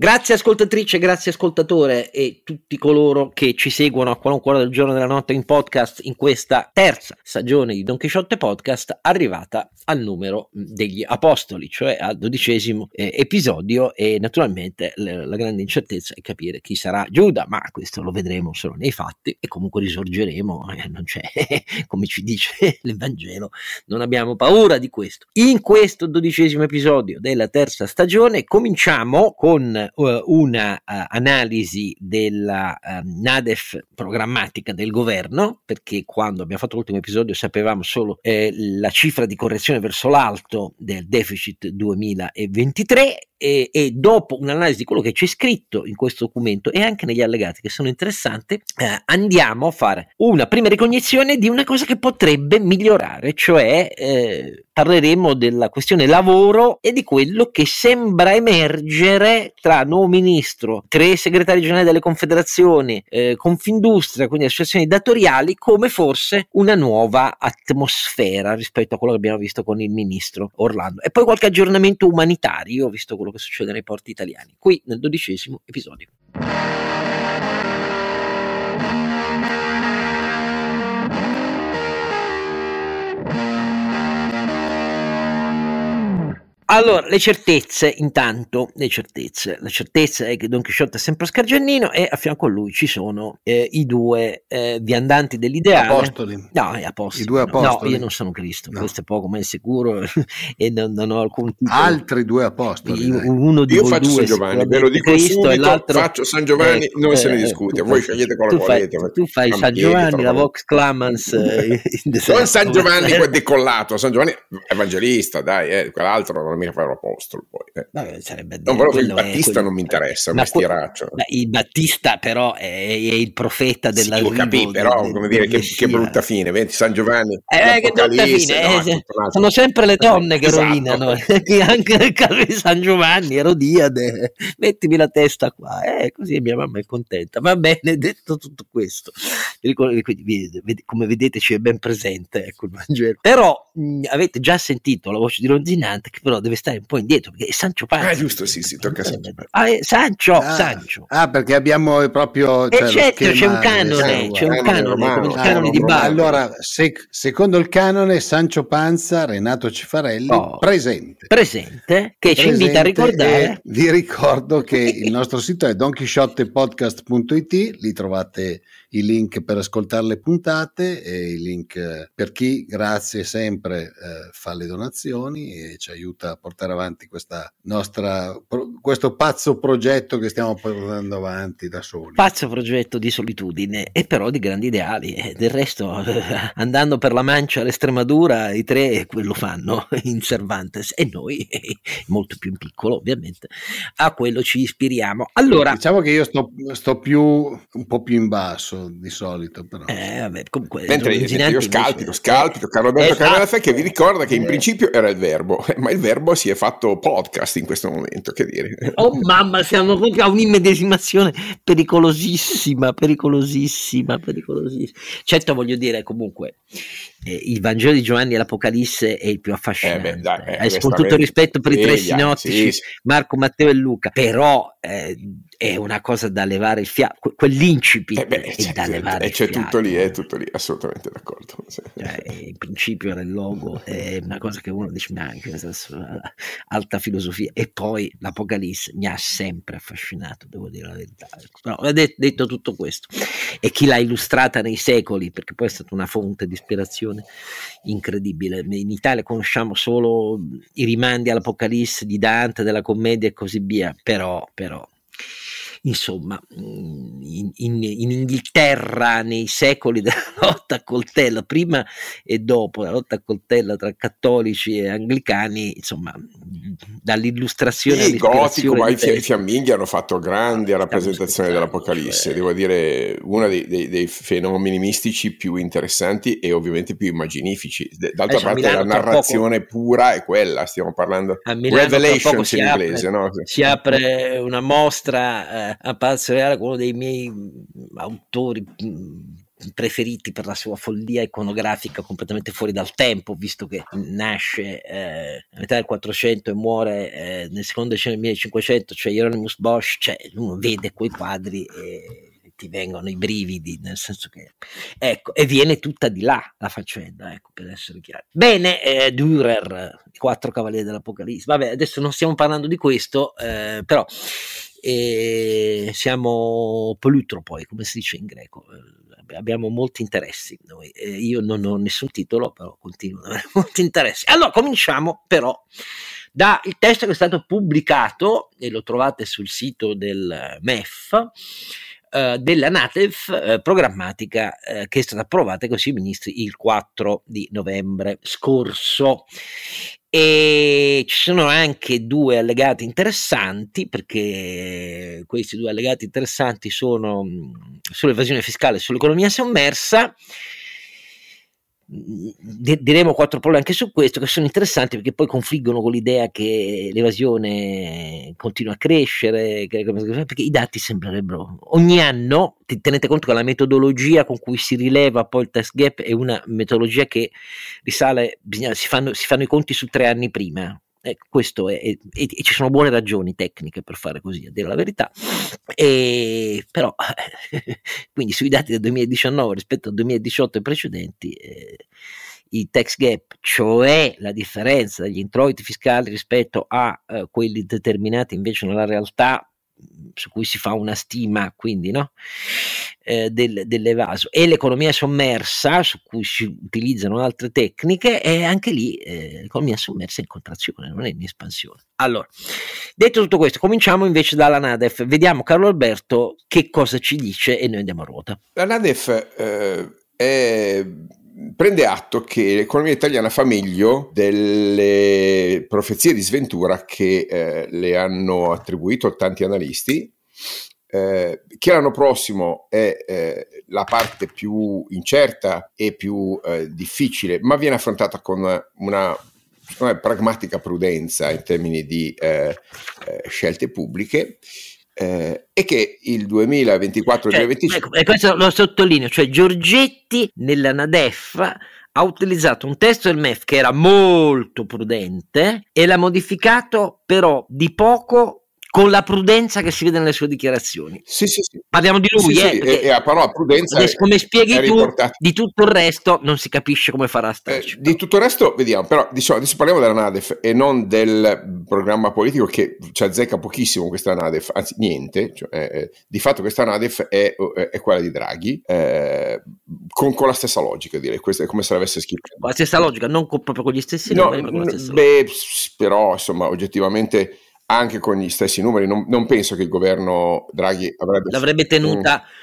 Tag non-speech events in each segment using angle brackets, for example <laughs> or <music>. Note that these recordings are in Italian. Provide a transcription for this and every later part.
Grazie ascoltatrice, grazie ascoltatore e tutti coloro che ci seguono a qualunque ora del giorno e della notte in podcast in questa terza stagione di Don Quixote Podcast, arrivata al numero degli apostoli, cioè al dodicesimo eh, episodio e naturalmente l- la grande incertezza è capire chi sarà Giuda, ma questo lo vedremo solo nei fatti e comunque risorgeremo, eh, non c'è, <laughs> come ci dice <laughs> l'Evangelo, non abbiamo paura di questo. In questo dodicesimo episodio della terza stagione cominciamo con una uh, analisi della uh, NADEF programmatica del governo, perché quando abbiamo fatto l'ultimo episodio sapevamo solo eh, la cifra di correzione verso l'alto del deficit 2023 e, e, dopo un'analisi di quello che c'è scritto in questo documento e anche negli allegati che sono interessanti, eh, andiamo a fare una prima ricognizione di una cosa che potrebbe migliorare, cioè eh, parleremo della questione lavoro e di quello che sembra emergere tra nuovo ministro, tre segretari generali delle confederazioni, eh, Confindustria, quindi associazioni datoriali, come forse una nuova atmosfera rispetto a quello che abbiamo visto con il ministro Orlando. E poi qualche aggiornamento umanitario, visto quello quello che succede nei porti italiani, qui nel dodicesimo episodio. Allora, le certezze, intanto, le certezze. La certezza è che Don Chisciotte è sempre Scargiannino e a fianco a lui ci sono eh, i due eh, viandanti dell'ideale. Apostoli. No, gli apostoli. I due apostoli. No, io non sono Cristo, no. questo è poco ma è sicuro <laughs> e non, non, ho alcun tipo. Altri due apostoli. Io, uno di io voi faccio due San Giovanni, ve lo dico Cristo subito, e l'altro... faccio San Giovanni, ecco, non se ne eh, discute, voi scegliete quello che fai, volete. Tu fai San Giovanni, la Vox Clamans. Eh, <laughs> non San Giovanni <laughs> quel decollato, San Giovanni evangelista, dai, eh, quell'altro non mica fare l'apostolo poi. Eh. Vabbè, sarebbe non volevo il Battista quello, non mi interessa, ma mestieraccio. Ma il Battista però è, è il profeta della sì, capito, però del, come dire che, che, brutta fine, vedi San Giovanni eh, che brutta fine, no, eh, sono sempre le donne che <laughs> esatto. rovinano, anche nel caso di San Giovanni, Erodiade, mettimi la testa qua, eh, così mia mamma è contenta. Va bene, detto tutto questo, come vedete ci è ben presente ecco, il Vangelo. Però mh, avete già sentito la voce di Ronzinante che però deve stare un po' indietro perché è Sancio Panza. Ah, giusto, sì, sì, tocca a Sancio Panza. Ah, eh, Sancio, ah, Sancio. Ah, perché abbiamo proprio... Cioè, eh certo, c'è un canone, c'è un canone, romano, come il canone di Bari. Allora, se, secondo il canone, Sancio Panza, Renato Cifarelli, oh, presente. Presente, che presente ci invita a ricordare. Vi ricordo che il nostro sito è donchisciottepodcast.it, lì trovate i link per ascoltare le puntate e i link per chi, grazie sempre, eh, fa le donazioni e ci aiuta a portare avanti questa nostra, questo pazzo progetto che stiamo portando avanti da soli. Pazzo progetto di solitudine e però di grandi ideali. Del resto, <laughs> andando per la mancia all'Estremadura, i tre quello fanno in Cervantes e noi, <laughs> molto più in piccolo ovviamente, a quello ci ispiriamo. Allora, diciamo che io sto, sto più un po' più in basso di solito. Però. Eh, vabbè, comunque, Mentre io scalpito, scalpito, Carlo Alberto esatto. Carmela che vi ricorda che in principio era il verbo, ma il verbo si è fatto podcast in questo momento, che dire. Oh mamma, siamo a un'immedesimazione pericolosissima, pericolosissima, pericolosissima. Certo voglio dire comunque, eh, il Vangelo di Giovanni e l'Apocalisse è il più affascinante. Eh beh, dai, eh, con tutto il rispetto per i tre sinottici, sì, sì. Marco, Matteo e Luca, però eh, è una cosa da levare il fiato, quell'incipit eh beh, è da levare il fiato. C'è tutto lì, è tutto lì, assolutamente d'accordo. Cioè, il principio era il logo, è una cosa che uno dice, ma anche alta filosofia. E poi l'Apocalisse mi ha sempre affascinato, devo dire la verità. Però detto tutto questo, e chi l'ha illustrata nei secoli, perché poi è stata una fonte di ispirazione incredibile. In Italia conosciamo solo i rimandi all'Apocalisse di Dante, della commedia e così via, però, però insomma, mm, in, in, in, Inghilterra nei secoli della <laughs> lotta a coltello, prima e dopo la lotta a coltello tra cattolici e anglicani, insomma, dall'illustrazione sì, gotico, ma i fiamminghi hanno fatto grande rappresentazione dell'Apocalisse, cioè... devo dire, uno dei, dei, dei, fenomeni mistici più interessanti e ovviamente più immaginifici. D'altra eh, parte la narrazione poco... pura è quella, stiamo parlando Revelations in inglese, apre, no? Si apre una mostra eh, a Reale con uno dei miei autori preferiti per la sua follia iconografica completamente fuori dal tempo, visto che nasce eh, a metà del 400 e muore eh, nel secondo decennio del 1500, cioè Hieronymus Bosch, cioè uno vede quei quadri e ti vengono i brividi, nel senso che ecco, e viene tutta di là la faccenda, ecco, per essere chiaro. Bene, eh, Dürer, i quattro cavalieri dell'Apocalisse. Vabbè, adesso non stiamo parlando di questo, eh, però eh, siamo polutropoi, come si dice in greco. Eh, abbiamo molti interessi noi. Io non ho nessun titolo, però continuo ad avere <laughs> molti interessi. Allora, cominciamo però dal testo che è stato pubblicato e lo trovate sul sito del MEF eh, della NATEF eh, programmatica eh, che è stata approvata così i ministri il 4 di novembre scorso. E ci sono anche due allegati interessanti perché questi due allegati interessanti sono mm, sull'evasione fiscale e sull'economia sommersa diremo quattro parole anche su questo che sono interessanti perché poi confliggono con l'idea che l'evasione continua a crescere perché i dati sembrerebbero ogni anno tenete conto che la metodologia con cui si rileva poi il tax gap è una metodologia che risale bisogna, si, fanno, si fanno i conti su tre anni prima Ecco, questo è, e, e, ci sono buone ragioni tecniche per fare così, a dire la verità. E, però, <laughs> quindi sui dati del 2019 rispetto al 2018 e precedenti, eh, i tax gap, cioè la differenza degli introiti fiscali rispetto a eh, quelli determinati invece nella realtà su cui si fa una stima, quindi no? eh, del, dell'evaso, e l'economia sommersa, su cui si utilizzano altre tecniche, e anche lì eh, l'economia sommersa è in contrazione, non è in espansione. Allora, detto tutto questo, cominciamo invece dalla NADEF. Vediamo Carlo Alberto che cosa ci dice e noi andiamo a ruota. La NADEF eh, è prende atto che l'economia italiana fa meglio delle profezie di sventura che eh, le hanno attribuito tanti analisti, eh, che l'anno prossimo è eh, la parte più incerta e più eh, difficile, ma viene affrontata con una me, pragmatica prudenza in termini di eh, eh, scelte pubbliche eh, e che il 2024-2025... Cioè, ecco, e questo lo sottolineo, cioè Giorgetti nella NADEF ha utilizzato un testo del MEF che era molto prudente e l'ha modificato però di poco con la prudenza che si vede nelle sue dichiarazioni. Sì, sì, sì. Parliamo di lui, sì, eh, sì, e, e però la prudenza adesso, come spieghi tu, di tutto il resto non si capisce come farà a starci. Eh, di tutto il resto vediamo, però diciamo, adesso parliamo della Nadef e non del programma politico che ci azzecca pochissimo questa Nadef, anzi niente, cioè, eh, di fatto questa Nadef è, è quella di Draghi, eh, con, con, la stessa logica direi, questa è come se l'avesse scritto. La stessa logica, non con, proprio con gli stessi no, numeri, ma con la stessa beh, logica. però insomma oggettivamente anche con gli stessi numeri. Non, non penso che il governo Draghi avrebbe... L'avrebbe tenuta... Mm.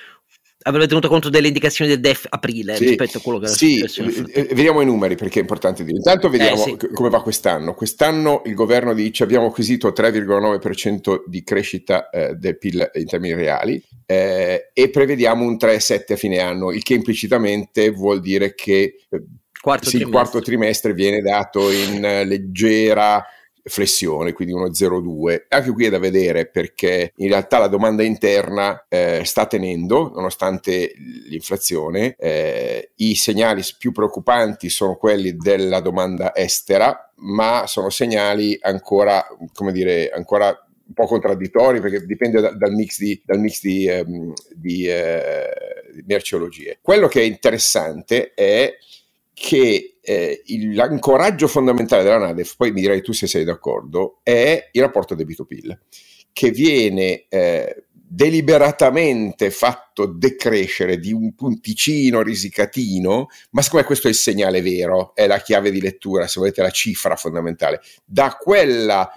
Avrebbe tenuto conto delle indicazioni del DEF aprile sì, rispetto a quello che era sì, successo. Sì, vediamo i numeri perché è importante dire. Intanto vediamo eh, sì. come va quest'anno. Quest'anno il governo dice abbiamo acquisito 3,9% di crescita eh, del PIL in termini reali eh, e prevediamo un 3,7 a fine anno, il che implicitamente vuol dire che eh, quarto sì, il quarto trimestre viene dato in eh, leggera flessione, quindi uno 0,2. Anche qui è da vedere perché in realtà la domanda interna eh, sta tenendo nonostante l'inflazione. Eh, I segnali più preoccupanti sono quelli della domanda estera, ma sono segnali ancora, come dire, ancora un po' contraddittori perché dipende da, dal mix di, dal mix di, ehm, di eh, merceologie. Quello che è interessante è che eh, il, l'ancoraggio fondamentale della NADEF, poi mi direi tu se sei d'accordo, è il rapporto debito-PIL, che viene eh, deliberatamente fatto decrescere di un punticino risicatino, ma secondo me questo è il segnale vero, è la chiave di lettura, se volete la cifra fondamentale, da quella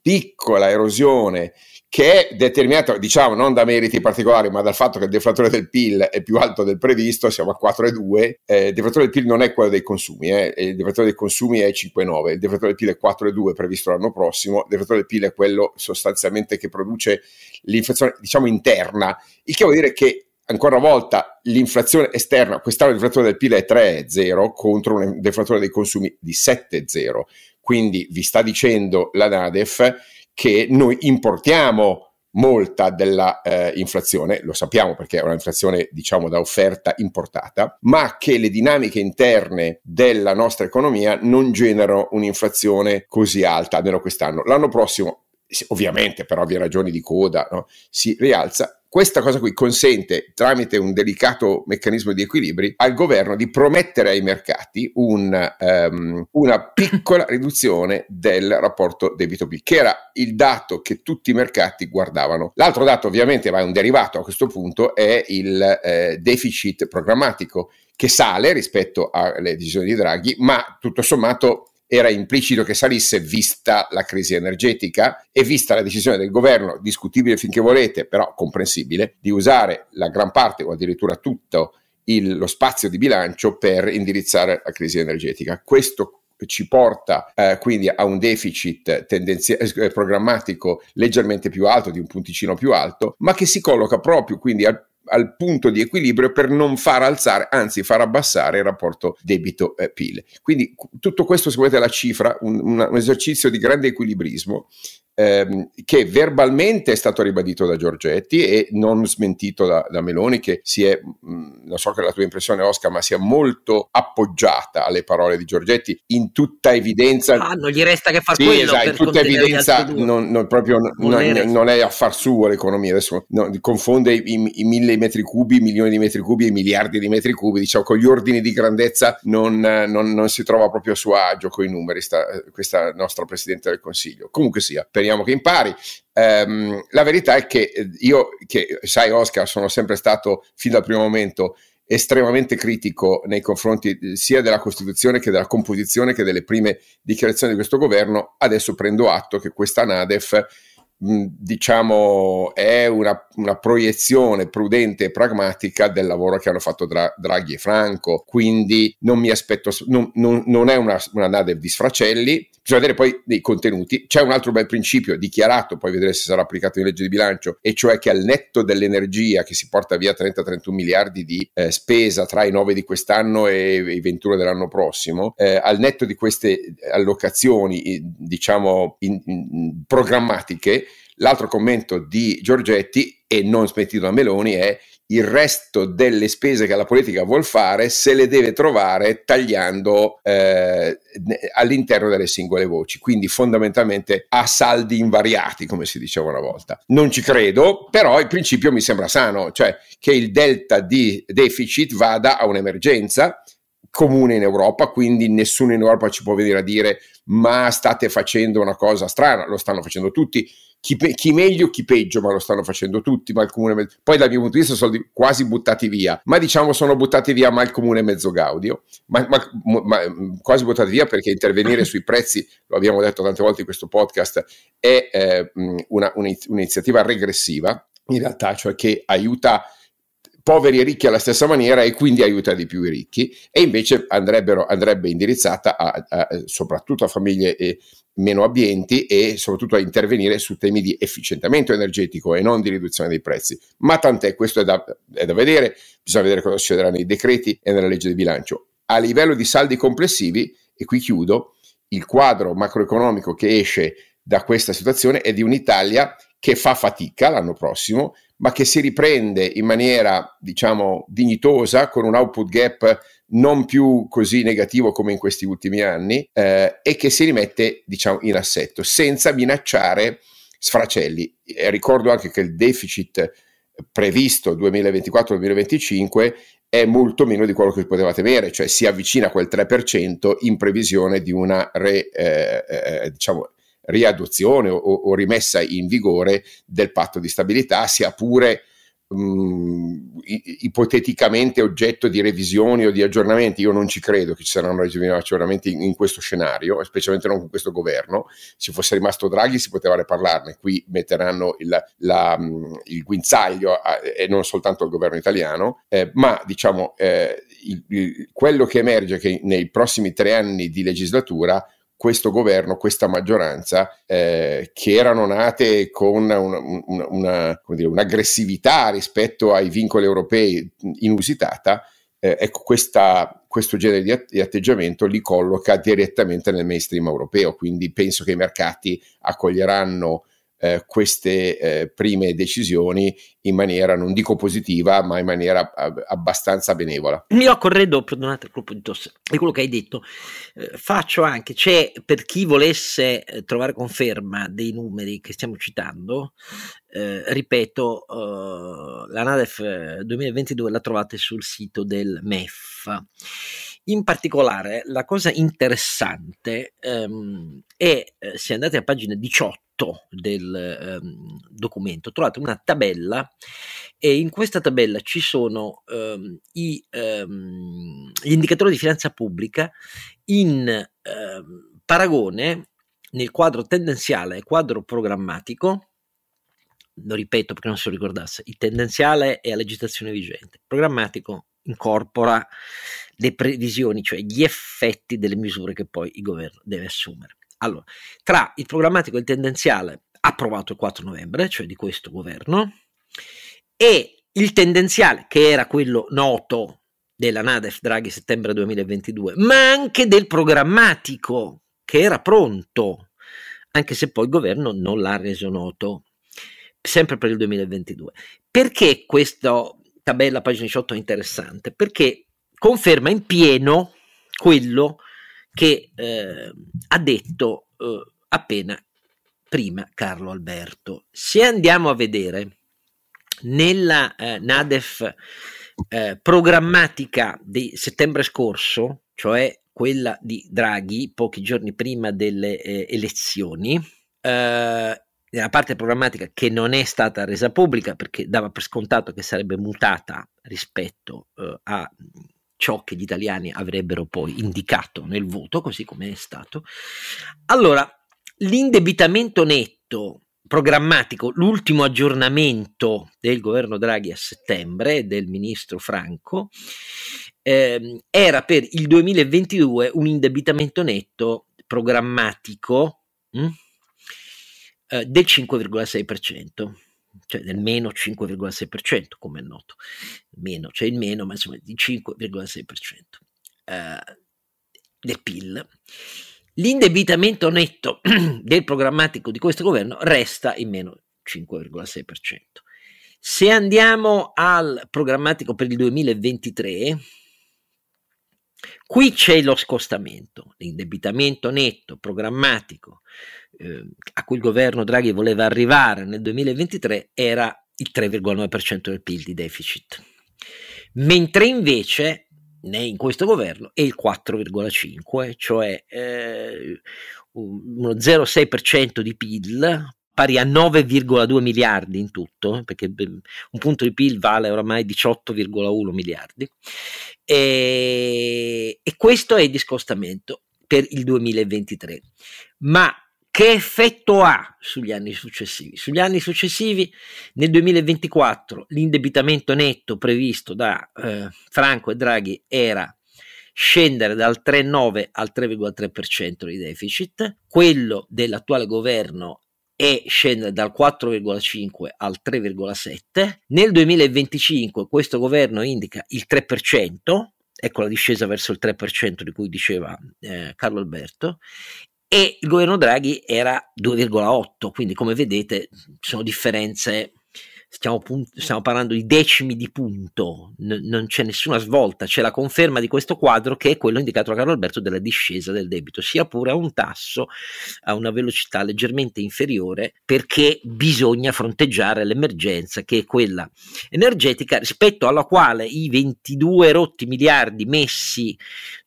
piccola erosione che è determinato, diciamo, non da meriti particolari, ma dal fatto che il deflattore del PIL è più alto del previsto, siamo a 4,2. Eh, il deflattore del PIL non è quello dei consumi, eh, il deflattore dei consumi è 5,9, il deflattore del PIL è 4,2 previsto l'anno prossimo, il deflattore del PIL è quello sostanzialmente che produce l'inflazione, diciamo, interna, il che vuol dire che ancora una volta l'inflazione esterna, quest'anno il deflattore del PIL è 3,0 contro un deflattore dei consumi di 7,0. Quindi vi sta dicendo la NADEF che noi importiamo molta della eh, lo sappiamo perché è un'inflazione diciamo da offerta importata, ma che le dinamiche interne della nostra economia non generano un'inflazione così alta, almeno quest'anno. L'anno prossimo ovviamente per ovvie ragioni di coda, no? si rialza. Questa cosa qui consente, tramite un delicato meccanismo di equilibri, al governo di promettere ai mercati un, um, una piccola riduzione del rapporto debito-PIL, che era il dato che tutti i mercati guardavano. L'altro dato, ovviamente, ma è un derivato a questo punto, è il eh, deficit programmatico, che sale rispetto alle decisioni di Draghi, ma tutto sommato era implicito che salisse vista la crisi energetica e vista la decisione del governo, discutibile finché volete, però comprensibile, di usare la gran parte o addirittura tutto il, lo spazio di bilancio per indirizzare la crisi energetica. Questo ci porta eh, quindi a un deficit tendenzia- eh, programmatico leggermente più alto, di un punticino più alto, ma che si colloca proprio quindi a al punto di equilibrio per non far alzare, anzi far abbassare il rapporto debito-PIL. Quindi tutto questo, se volete, è la cifra, un, un esercizio di grande equilibrismo ehm, che verbalmente è stato ribadito da Giorgetti e non smentito da, da Meloni, che si è, mh, mm, non so che è la tua impressione Oscar, ma si è molto appoggiata alle parole di Giorgetti in tutta evidenza. Ah, non gli resta che far sì, quello. Esatto, in tutta evidenza non, non, proprio, non, non, è affar suo l'economia, adesso confonde i, i, mille metri cubi, milioni di metri cubi e miliardi di metri cubi, diciamo con gli ordini di grandezza non, si trova proprio a suo agio con i numeri sta, questa nostra Presidente del Consiglio. Comunque sia, speriamo che impari. Um, la verità è che eh, io, che sai Oscar, sono sempre stato fin dal primo momento estremamente critico nei confronti eh, sia della Costituzione che della composizione che delle prime dichiarazioni di questo governo. Adesso prendo atto che questa NADEF diciamo è una, una, proiezione prudente e pragmatica del lavoro che hanno fatto Dra- Draghi e Franco. Quindi non mi aspetto non, non, non è una, una nave di sfracelli bisogna vedere poi dei contenuti. C'è un altro bel principio dichiarato poi vedremo se sarà applicato in legge di bilancio e cioè che al netto dell'energia che si porta via 30-31 miliardi di eh, spesa tra i 9 di quest'anno e i 21 dell'anno prossimo eh, al netto di queste allocazioni diciamo in, in, programmatiche L'altro commento di Giorgetti, e non smentito da Meloni, è il resto delle spese che la politica vuol fare se le deve trovare tagliando eh, all'interno delle singole voci, quindi fondamentalmente a saldi invariati, come si diceva una volta. Non ci credo, però il principio mi sembra sano, cioè che il delta di deficit vada a un'emergenza comune in Europa, quindi nessuno in Europa ci può venire a dire ma state facendo una cosa strana, lo stanno facendo tutti chi, chi, meglio, chi peggio, ma lo stanno facendo tutti, ma il comune poi dal mio punto di vista sono quasi buttati via, ma diciamo sono buttati via ma il comune mezzo gaudio, ma, ma, ma quasi buttati via perché intervenire <laughs> sui prezzi, lo abbiamo detto tante volte in questo podcast, è eh, una, un'iniziativa regressiva, in realtà, cioè che aiuta poveri e ricchi alla stessa maniera e quindi aiuta di più i ricchi e invece andrebbe indirizzata a, a, soprattutto a famiglie e, meno abbienti e soprattutto a intervenire su temi di efficientamento energetico e non di riduzione dei prezzi. Ma tant'è, questo è da, è da vedere, bisogna vedere cosa succederà nei decreti e nella legge di bilancio. A livello di saldi complessivi, e qui chiudo, il quadro macroeconomico che esce da questa situazione è di un'Italia che fa fatica l'anno prossimo, ma che si riprende in maniera, diciamo, dignitosa, con un output gap non più così negativo come in questi ultimi anni, eh, e che si rimette, diciamo, in assetto, senza minacciare sfracelli. E ricordo anche che il deficit previsto 2024-2025 è molto meno di quello che poteva temere, cioè si avvicina a quel 3% in previsione di una re, eh, eh, diciamo, riadozione o, o, rimessa in vigore del patto di stabilità, sia pure mh, ipoteticamente oggetto di revisioni o di aggiornamenti. Io non ci credo che ci saranno aggiornamenti in, in, questo scenario, specialmente non con questo governo. Se fosse rimasto Draghi si poteva parlarne, qui metteranno il, la, il guinzaglio a, e non soltanto il governo italiano, eh, ma diciamo eh, il, il, quello che emerge è che nei prossimi tre anni di legislatura questo governo, questa maggioranza, eh, che erano nate con una, una, una, dire, un'aggressività rispetto ai vincoli europei inusitata, eh, ecco, questa, questo genere di, di, atteggiamento li colloca direttamente nel mainstream europeo, quindi penso che i mercati accoglieranno eh, queste eh, prime decisioni in maniera non dico positiva, ma in maniera abbastanza benevola. Io corredo, perdonate il colpo di tosse, di quello che hai detto. Eh, faccio anche, c'è per chi volesse eh, trovare conferma dei numeri che stiamo citando, eh, ripeto, eh, la NADEF 2022 la trovate sul sito del MEF. In particolare, la cosa interessante ehm, è, eh, se andate a pagina 18 del ehm, documento, trovate una tabella e in questa tabella ci sono ehm, i, ehm, gli indicatori di finanza pubblica in ehm, paragone nel quadro tendenziale e quadro programmatico. Lo ripeto perché non si ricordasse, il tendenziale è a legislazione vigente, programmatico incorpora le previsioni, cioè gli effetti delle misure che poi il governo deve assumere. Allora, tra il programmatico e il tendenziale approvato il 4 novembre, cioè di questo governo, e il tendenziale, che era quello noto della Nadef Draghi settembre 2022, ma anche del programmatico, che era pronto, anche se poi il governo non l'ha reso noto, sempre per il 2022. Perché questa tabella pagina 18 è interessante? Perché conferma in pieno quello che eh, ha detto eh, appena prima Carlo Alberto. Se andiamo a vedere nella eh, NADEF eh, programmatica di settembre scorso, cioè quella di Draghi pochi giorni prima delle eh, elezioni, eh, nella parte programmatica che non è stata resa pubblica perché dava per scontato che sarebbe mutata rispetto eh, a ciò che gli italiani avrebbero poi indicato nel voto, così come è stato. Allora, l'indebitamento netto programmatico, l'ultimo aggiornamento del governo Draghi a settembre del ministro Franco, ehm, era per il 2022 un indebitamento netto programmatico mh, hm, eh, del 5,6% cioè del meno 5,6%, come è noto. Meno, cioè il meno, ma insomma di 5,6% eh, del PIL. L'indebitamento netto <clears throat> del programmatico di questo governo resta in meno 5,6%. Se andiamo al programmatico per il 2023, qui c'è lo scostamento, l'indebitamento netto programmatico eh, a cui il governo Draghi voleva arrivare nel 2023 era il 3,9% del PIL di deficit, mentre invece in questo governo è il 4,5%, cioè eh, uno 0,6% di PIL pari a 9,2 miliardi in tutto, perché un punto di PIL vale oramai 18,1 miliardi, e, e questo è il discostamento per il 2023. Ma che effetto ha sugli anni successivi? Sugli anni successivi, nel 2024, l'indebitamento netto previsto da eh, Franco e Draghi era scendere dal 3,9 al 3,3% di deficit, quello dell'attuale governo è scendere dal 4,5 al 3,7. Nel 2025 questo governo indica il 3%, ecco la discesa verso il 3% di cui diceva eh, Carlo Alberto, e il governo Draghi era 2,8, quindi come vedete sono differenze, stiamo, stiamo parlando di decimi di punto, N- non c'è nessuna svolta, c'è la conferma di questo quadro che è quello indicato da Carlo Alberto della discesa del debito, sia pure a un tasso, a una velocità leggermente inferiore, perché bisogna fronteggiare l'emergenza che è quella energetica rispetto alla quale i 22 rotti miliardi messi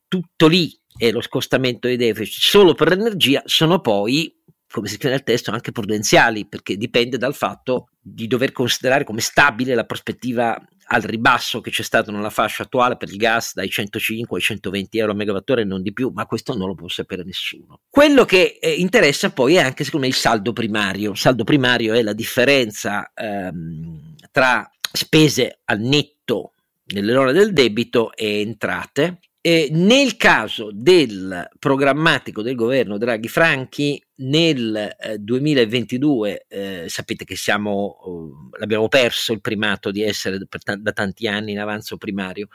tutto lì e lo scostamento dei deficit solo per l'energia sono poi, come si scrive nel testo, anche prudenziali, perché dipende dal fatto di dover considerare come stabile la prospettiva al ribasso che c'è stato nella fascia attuale per il gas dai 105 ai 120 euro a megawattora e non di più, ma questo non lo può sapere nessuno. Quello che eh, interessa poi è anche secondo me il saldo primario. Il saldo primario è la differenza ehm, tra spese al netto nell'ora del debito e entrate eh, nel caso del programmatico del governo Draghi Franchi, nel eh, 2022 eh, sapete che siamo, uh, l'abbiamo perso il primato di essere t- da tanti anni in avanzo primario.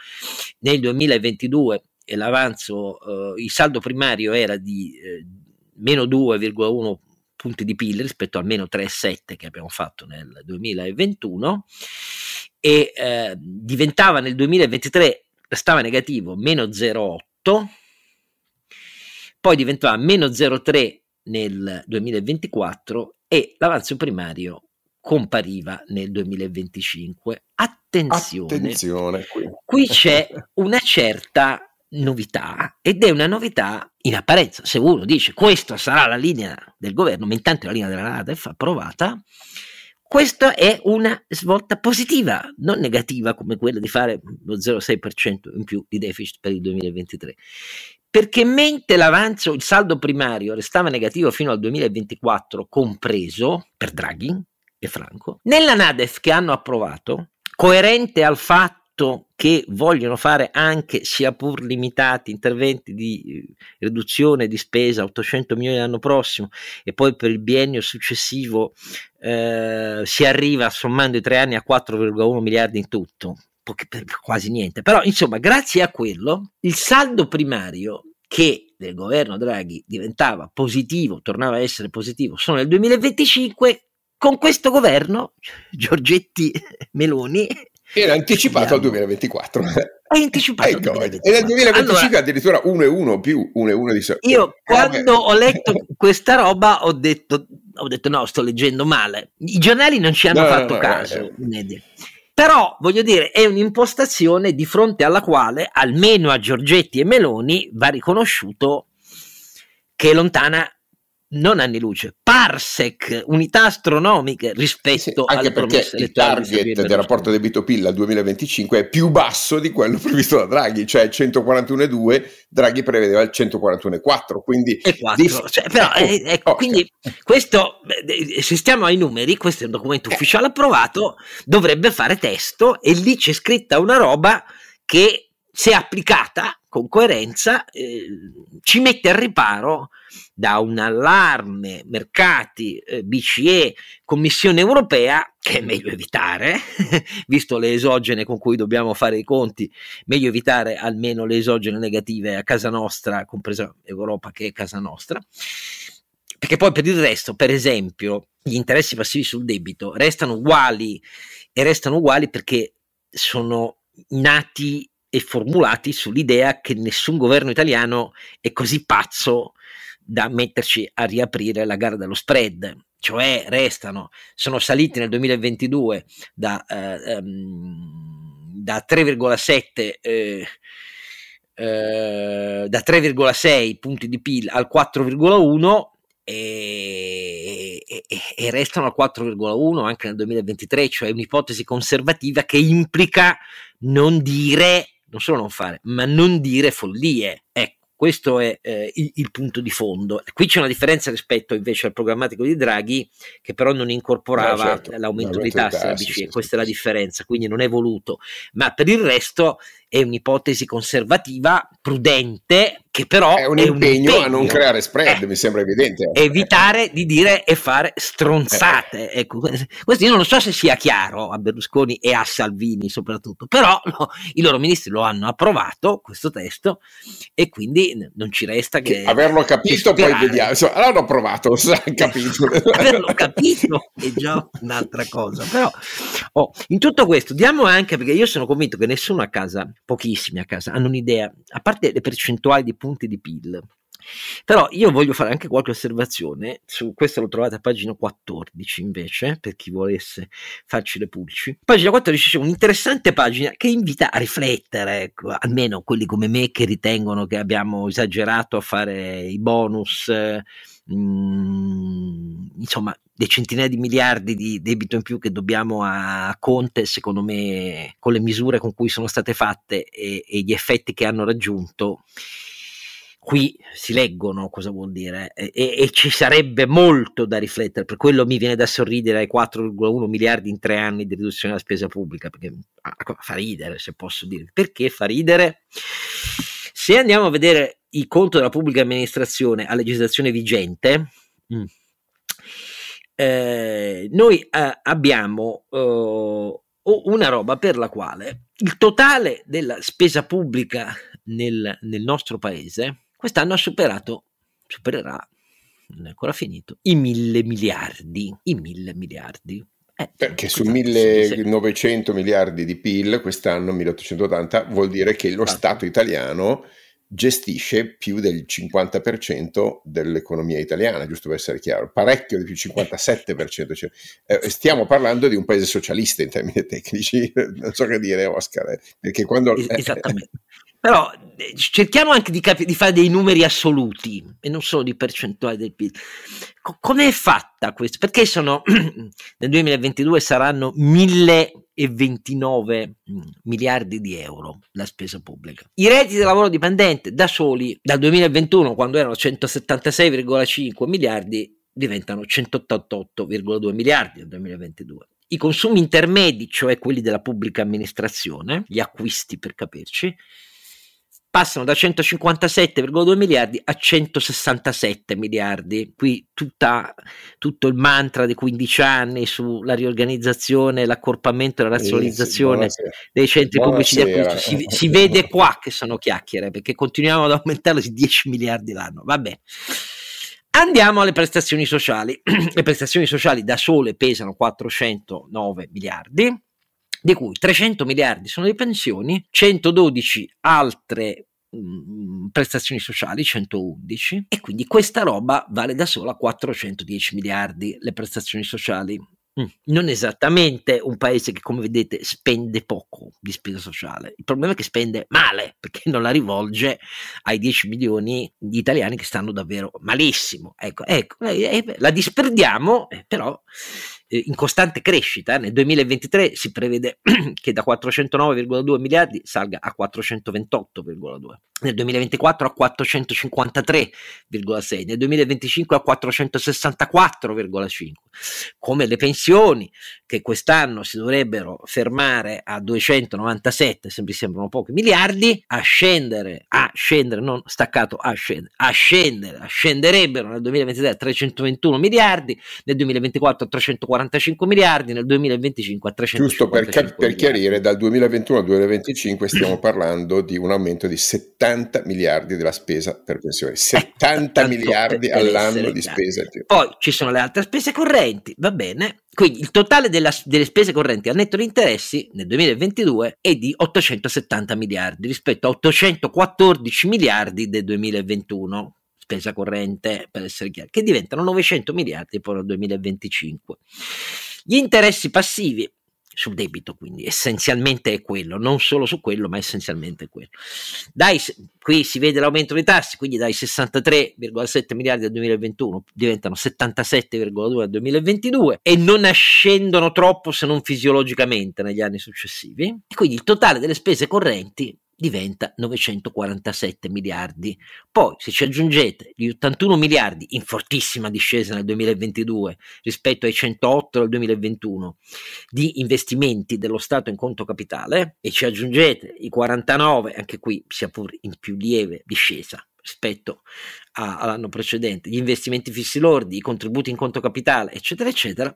Nel 2022 l'avanzo, uh, il saldo primario era di meno 2,1 punti di PIL rispetto al meno 3,7 che abbiamo fatto nel 2021 e eh, diventava nel 2023, restava negativo, meno 0,8, poi diventava meno 0,3 nel 2024 e l'avanzo primario compariva nel 2025. Attenzione, Attenzione qui. qui c'è <laughs> una certa novità ed è una novità in apparenza. Se uno dice questa sarà la linea del governo, ma intanto la linea della NADEF approvata, questa è una svolta positiva, non negativa come quella di fare lo 0,6% in più di deficit per il 2023. Perché mentre l'avanzo, il saldo primario restava negativo fino al 2024, compreso per Draghi e Franco, nella NADEF che hanno approvato, coerente al fatto che vogliono fare anche, sia pur limitati, interventi di eh, riduzione di spesa, 800 milioni l'anno prossimo, e poi per il biennio successivo eh, si arriva sommando i tre anni a 4,1 miliardi in tutto, quasi niente. Però, insomma, grazie a quello, il saldo primario che del governo Draghi diventava positivo, tornava a essere positivo solo nel 2025, con questo governo, Giorgetti Meloni, era anticipato al 2024. È anticipato. Ecco, e nel 2025 allora, addirittura 1 e 1 più 1 e 1 di solito. Io quando ho letto <laughs> questa roba ho detto, ho detto no, sto leggendo male. I giornali non ci hanno no, fatto no, caso. No, Però voglio dire, è un'impostazione di fronte alla quale, almeno a Giorgetti e Meloni, va riconosciuto che è lontana non anni luce, parsec, unità astronomiche rispetto sì, anche perché il target del rapporto debito-PIL al 2025 è più basso di quello <laughs> previsto da Draghi, cioè 141,2, Draghi prevedeva il 141,4, quindi... E 4, dif- cioè, però, ecco, eh, ecco, okay. quindi questo, se stiamo ai numeri, questo è un documento eh. ufficiale approvato, dovrebbe fare testo e lì c'è scritta una roba che se applicata con coerenza eh, ci mette al riparo da un allarme mercati, eh, BCE, Commissione europea, che è meglio evitare, <laughs> visto le esogene con cui dobbiamo fare i conti, meglio evitare almeno le esogene negative a casa nostra, compresa Europa che è casa nostra. Perché poi per il resto, per esempio, gli interessi passivi sul debito restano uguali e restano uguali perché sono nati e formulati sull'idea che nessun governo italiano è così pazzo da metterci a riaprire la gara dello spread, cioè restano, sono saliti nel 2022 da, eh, um, da 3,7 eh, eh, da 3,6 punti di PIL al 4,1 e, e, e, restano al 4,1 anche nel 2023, cioè un'ipotesi conservativa che implica non dire non solo non fare, ma non dire follie. Ecco. Questo è eh, il, il, punto di fondo. Qui c'è una differenza rispetto invece al programmatico di Draghi, che però non incorporava no, certo. l'aumento di tasse della BCE. Sì, Questa sì, è la differenza, quindi non è voluto. Ma per il resto è un'ipotesi conservativa, prudente, che però è un, è impegno, un impegno, a non creare spread, eh, mi sembra evidente. Evitare di dire e fare stronzate. Eh. Ecco, questo io non so se sia chiaro a Berlusconi e a Salvini soprattutto, però no, i loro ministri lo hanno approvato, questo testo, e quindi non ci resta che... che averlo capito, che poi vediamo. Insomma, l'hanno approvato, <laughs> lo capito. <laughs> averlo capito è già un'altra cosa. Però oh, in tutto questo diamo anche, perché io sono convinto che nessuno a casa pochissimi a casa, hanno un'idea, a parte le percentuali di punti di PIL. Però io voglio fare anche qualche osservazione, su questo lo trovate a pagina 14 invece, per chi volesse farci le pulci. Pagina 14 c'è un'interessante pagina che invita a riflettere, ecco, almeno quelli come me che ritengono che abbiamo esagerato a fare i bonus, mh, insomma, le centinaia di miliardi di debito in più che dobbiamo a Conte, secondo me, con le misure con cui sono state fatte e, e gli effetti che hanno raggiunto, qui si leggono cosa vuol dire e, e, ci sarebbe molto da riflettere, per quello mi viene da sorridere ai 4,1 miliardi in tre anni di riduzione della spesa pubblica, perché fa ridere se posso dire. Perché fa ridere? Se andiamo a vedere il conto della pubblica amministrazione a legislazione vigente, mh, mm, eh, noi eh, abbiamo eh, una roba per la quale il totale della spesa pubblica nel, nel nostro paese quest'anno ha superato, supererà non è ancora finito, i mille miliardi, i mille miliardi. Eh, Perché su 1900 miliardi di PIL quest'anno, 1880, vuol dire che lo Stato italiano gestisce più del 50% dell'economia italiana, giusto per essere chiaro, parecchio di più, 57%. Cioè, eh, stiamo parlando di un paese socialista in termini tecnici, <laughs> non so che dire Oscar, eh, perché quando... Esattamente. Però eh, cerchiamo anche di, capi- di, fare dei numeri assoluti e non solo di percentuali del PIL. Co- com'è fatta questo? Perché sono <clears throat> nel 2022 saranno 1029 mm, miliardi di euro la spesa pubblica. I redditi del lavoro dipendente da soli dal 2021, quando erano 176,5 miliardi, diventano 188,2 miliardi nel 2022. I consumi intermedi, cioè quelli della pubblica amministrazione, gli acquisti per capirci, passano da 157,2 miliardi a 167 miliardi. Qui tutta, tutto il mantra dei 15 anni sulla riorganizzazione, l'accorpamento e la razionalizzazione sì, dei centri pubblici di acquisto. Si, si, vede qua che sono chiacchiere perché continuiamo ad aumentare di 10 miliardi l'anno. Vabbè. Andiamo alle prestazioni sociali. <clears throat> Le prestazioni sociali da sole pesano 409 miliardi di cui 300 miliardi sono di pensioni, 112 altre mm, prestazioni sociali, 111, e quindi questa roba vale da sola 410 miliardi le prestazioni sociali. Mm. Non esattamente un paese che, come vedete, spende poco di spesa sociale. Il problema è che spende male perché non la rivolge ai 10 milioni di italiani che stanno davvero malissimo. Ecco, ecco eh, eh, la disperdiamo, eh, però eh, in costante crescita. Nel 2023 si prevede <clears throat> che da 409,2 miliardi salga a 428,2 nel 2024 a 453,6, nel 2025 a 464,5, come le pensioni che quest'anno si dovrebbero fermare a 297, se sembrano pochi miliardi, a scendere, a scendere, non staccato, a scendere, a scendere, a scenderebbero nel 2023 a 321 miliardi, nel 2024 a 345 miliardi, nel 2025 a 355 Giusto per, per chiarire, dal 2021 al 2025 stiamo parlando di un aumento di 70 70 miliardi della spesa per pensioni, 70 eh, miliardi per all'anno di spesa. Poi ci sono le altre spese correnti, va bene. Quindi il totale della, delle spese correnti a netto di interessi nel 2022 è di 870 miliardi rispetto a 814 miliardi del 2021 spesa corrente per essere chiari, che diventano 900 miliardi poi nel 2025. Gli interessi passivi sul debito, quindi essenzialmente è quello, non solo su quello, ma essenzialmente è quello. Dai, qui si vede l'aumento dei tassi, quindi dai 63,7 miliardi del 2021 diventano 77,2 nel 2022 e non ascendono troppo se non fisiologicamente negli anni successivi. E quindi il totale delle spese correnti diventa 947 miliardi. Poi se ci aggiungete gli 81 miliardi in fortissima discesa nel 2022 rispetto ai 108 del 2021 di investimenti dello Stato in conto capitale e ci aggiungete i 49, anche qui sia pur in più lieve discesa rispetto a, all'anno precedente, gli investimenti fissi lordi, i contributi in conto capitale, eccetera, eccetera,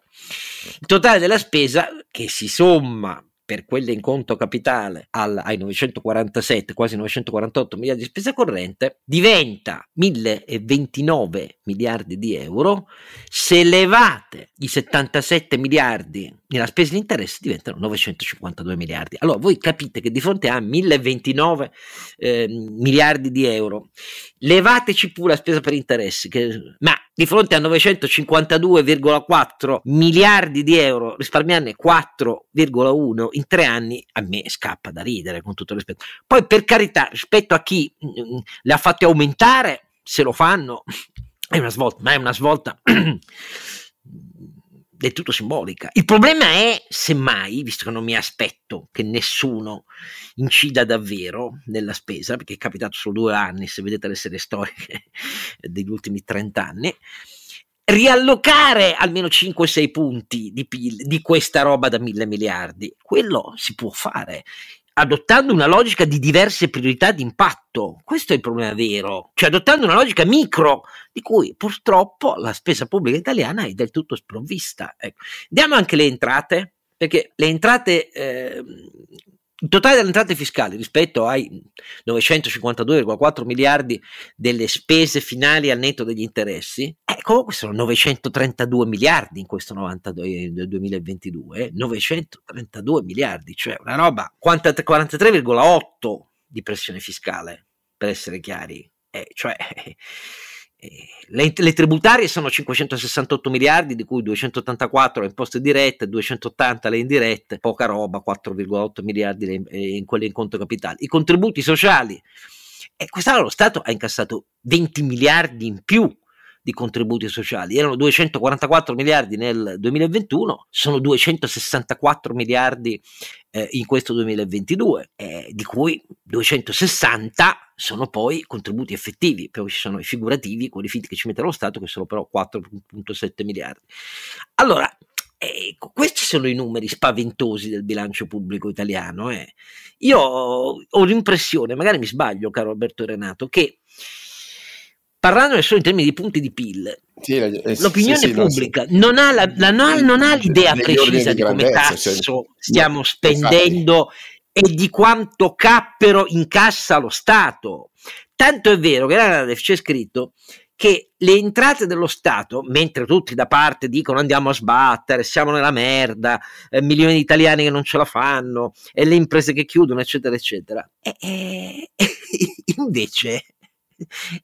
il totale della spesa che si somma per quelle in conto capitale al, ai 947, quasi 948 miliardi di spesa corrente, diventa 1029 miliardi di euro. Se levate i 77 miliardi nella spesa di interessi diventano 952 miliardi. Allora voi capite che di fronte a 1029 eh, miliardi di euro, levateci pure la spesa per interessi, che, ma di fronte a 952,4 miliardi di euro, risparmiarne 4,1 in tre anni, a me scappa da ridere con tutto rispetto. Poi per carità, rispetto a chi mh, mm, le ha fatte aumentare, se lo fanno, è una svolta, ma è una svolta <clears throat> del tutto simbolica. Il problema è, semmai, visto che non mi aspetto che nessuno incida davvero nella spesa, perché è capitato solo due anni, se vedete le serie storiche <laughs> degli ultimi 30 anni, riallocare almeno 5-6 punti di di questa roba da mille miliardi. Quello si può fare adottando una logica di diverse priorità di impatto. Questo è il problema vero, cioè adottando una logica micro di cui purtroppo la spesa pubblica italiana è del tutto sprovvista. Ecco. Diamo anche le entrate, perché le entrate eh, il totale delle entrate fiscali rispetto ai 952,4 miliardi delle spese finali al netto degli interessi, eh, comunque sono 932 miliardi in questo 92, 2022, 932 miliardi, cioè una roba 43,8 di pressione fiscale, per essere chiari. Eh, cioè, <laughs> le, le, tributarie sono 568 miliardi, di cui 284 le imposte dirette, 280 le indirette, poca roba, 4,8 miliardi le, eh, in quelle in conto capitale. I contributi sociali, e quest'anno lo Stato ha incassato 20 miliardi in più di contributi sociali. Erano 244 miliardi nel 2021, sono 264 miliardi eh, in questo 2022, eh, di cui 260 sono poi contributi effettivi, poi ci sono i figurativi, quelli finti che ci mette lo Stato, che sono però 4,7 miliardi. Allora, Ecco, questi sono i numeri spaventosi del bilancio pubblico italiano. Eh. Io ho l'impressione, magari mi sbaglio, caro Alberto Renato, che parlando solo in termini di punti di PIL, sì, eh, l'opinione sì, sì, pubblica no, non, ha la, la, non, ha l'idea precisa di, di come tasso cioè, stiamo no, spendendo infatti. e di quanto cappero incassa lo Stato. Tanto è vero che nella c'è scritto che le entrate dello Stato, mentre tutti da parte dicono andiamo a sbattere, siamo nella merda, eh, milioni di italiani che non ce la fanno, e le imprese che chiudono, eccetera, eccetera, e, e, <laughs> invece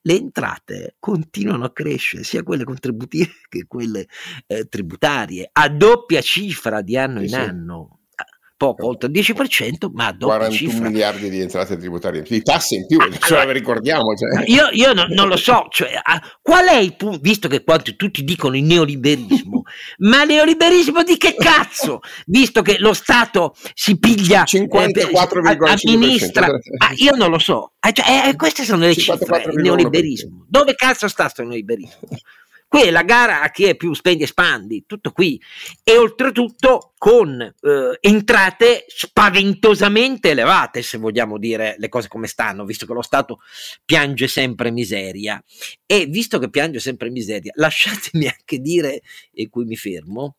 le entrate continuano a crescere, sia quelle contributive <laughs> che quelle eh, tributarie, a doppia cifra di anno sì, in sì. anno poco oltre il 10%, ma doppia 41 cifra. miliardi di entrate tributarie, di tasse in più, ah, <laughs> ce allora, ricordiamo. Cioè. Io, io no, non lo so, cioè, ah, qual è il punto, visto che quanti, tutti dicono il neoliberismo, <laughs> ma neoliberismo di che cazzo? Visto che lo Stato si piglia, 54,5%. Eh, amministra, ah, io non lo so, ah, cioè, eh, queste sono le cifre, il neoliberismo. Dove cazzo sta questo neoliberismo? Qui è la gara a chi è più spendi e spandi, tutto qui. E oltretutto con eh, entrate spaventosamente elevate, se vogliamo dire le cose come stanno, visto che lo Stato piange sempre miseria. E visto che piange sempre miseria, lasciatemi anche dire, e qui mi fermo,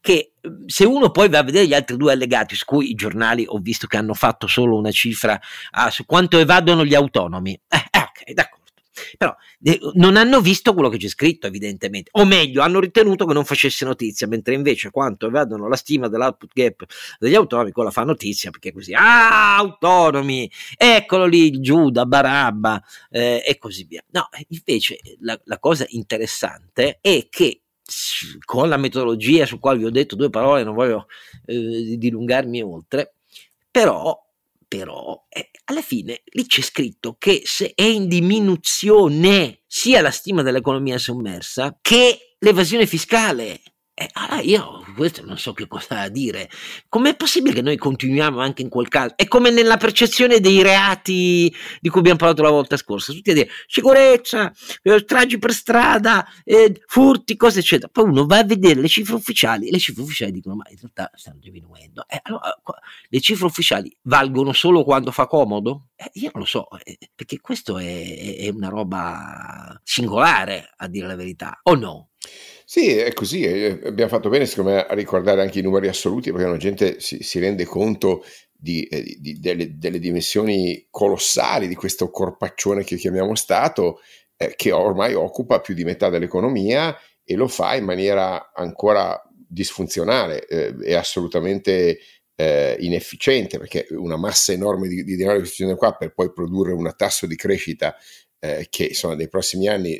che se uno poi va a vedere gli altri due allegati, su cui i giornali ho visto che hanno fatto solo una cifra ah, su quanto evadono gli autonomi, eh, eh ok, d'accordo però eh, non hanno visto quello che c'è scritto, evidentemente, o meglio, hanno ritenuto che non facesse notizia, mentre invece quanto vedono la stima dell'output gap degli autonomi, quella fa notizia perché così, ah, autonomi, eccolo lì, Giuda, Barabba eh, e così via. No, invece la, la cosa interessante è che con la metodologia su quale vi ho detto due parole, non voglio eh, dilungarmi oltre, però però eh, alla fine lì c'è scritto che se è in diminuzione sia la stima dell'economia sommersa che l'evasione fiscale. Eh, allora io questo non so che cosa dire. Com'è possibile che noi continuiamo anche in quel caso? È come nella percezione dei reati di cui abbiamo parlato la volta scorsa, tutti a dire sicurezza, eh, stragi per strada, eh, furti, cose eccetera. Poi uno va a vedere le cifre ufficiali e le cifre ufficiali dicono ma in realtà stanno diminuendo. Eh, allora, le cifre ufficiali valgono solo quando fa comodo? Eh, io non lo so, eh, perché questo è, è una roba singolare a dire la verità, o no? Sì, è così, abbiamo fatto bene me a ricordare anche i numeri assoluti perché la gente si, si rende conto di, eh, di, delle, delle, dimensioni colossali di questo corpaccione che chiamiamo Stato eh, che ormai occupa più di metà dell'economia e lo fa in maniera ancora disfunzionale eh, e assolutamente eh, inefficiente perché una massa enorme di, di denaro che si qua per poi produrre un tasso di crescita eh, che insomma nei prossimi anni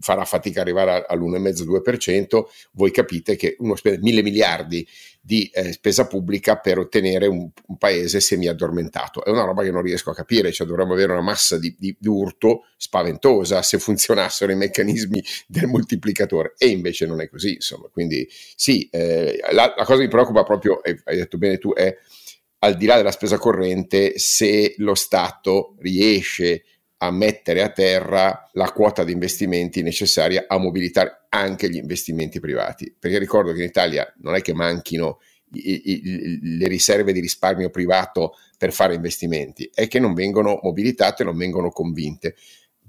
farà fatica arrivare all'1,5-2%, voi capite che uno spende mille miliardi di eh, spesa pubblica per ottenere un, un, paese semi-addormentato. È una roba che non riesco a capire, cioè dovremmo avere una massa di, di, di urto spaventosa se funzionassero i meccanismi del moltiplicatore e invece non è così, insomma. Quindi sì, eh, la, la, cosa che mi preoccupa proprio, hai detto bene tu, è al di là della spesa corrente, se lo Stato riesce a mettere a terra la quota di investimenti necessaria a mobilitare anche gli investimenti privati. Perché ricordo che in Italia non è che manchino i, i, le riserve di risparmio privato per fare investimenti, è che non vengono mobilitate, non vengono convinte.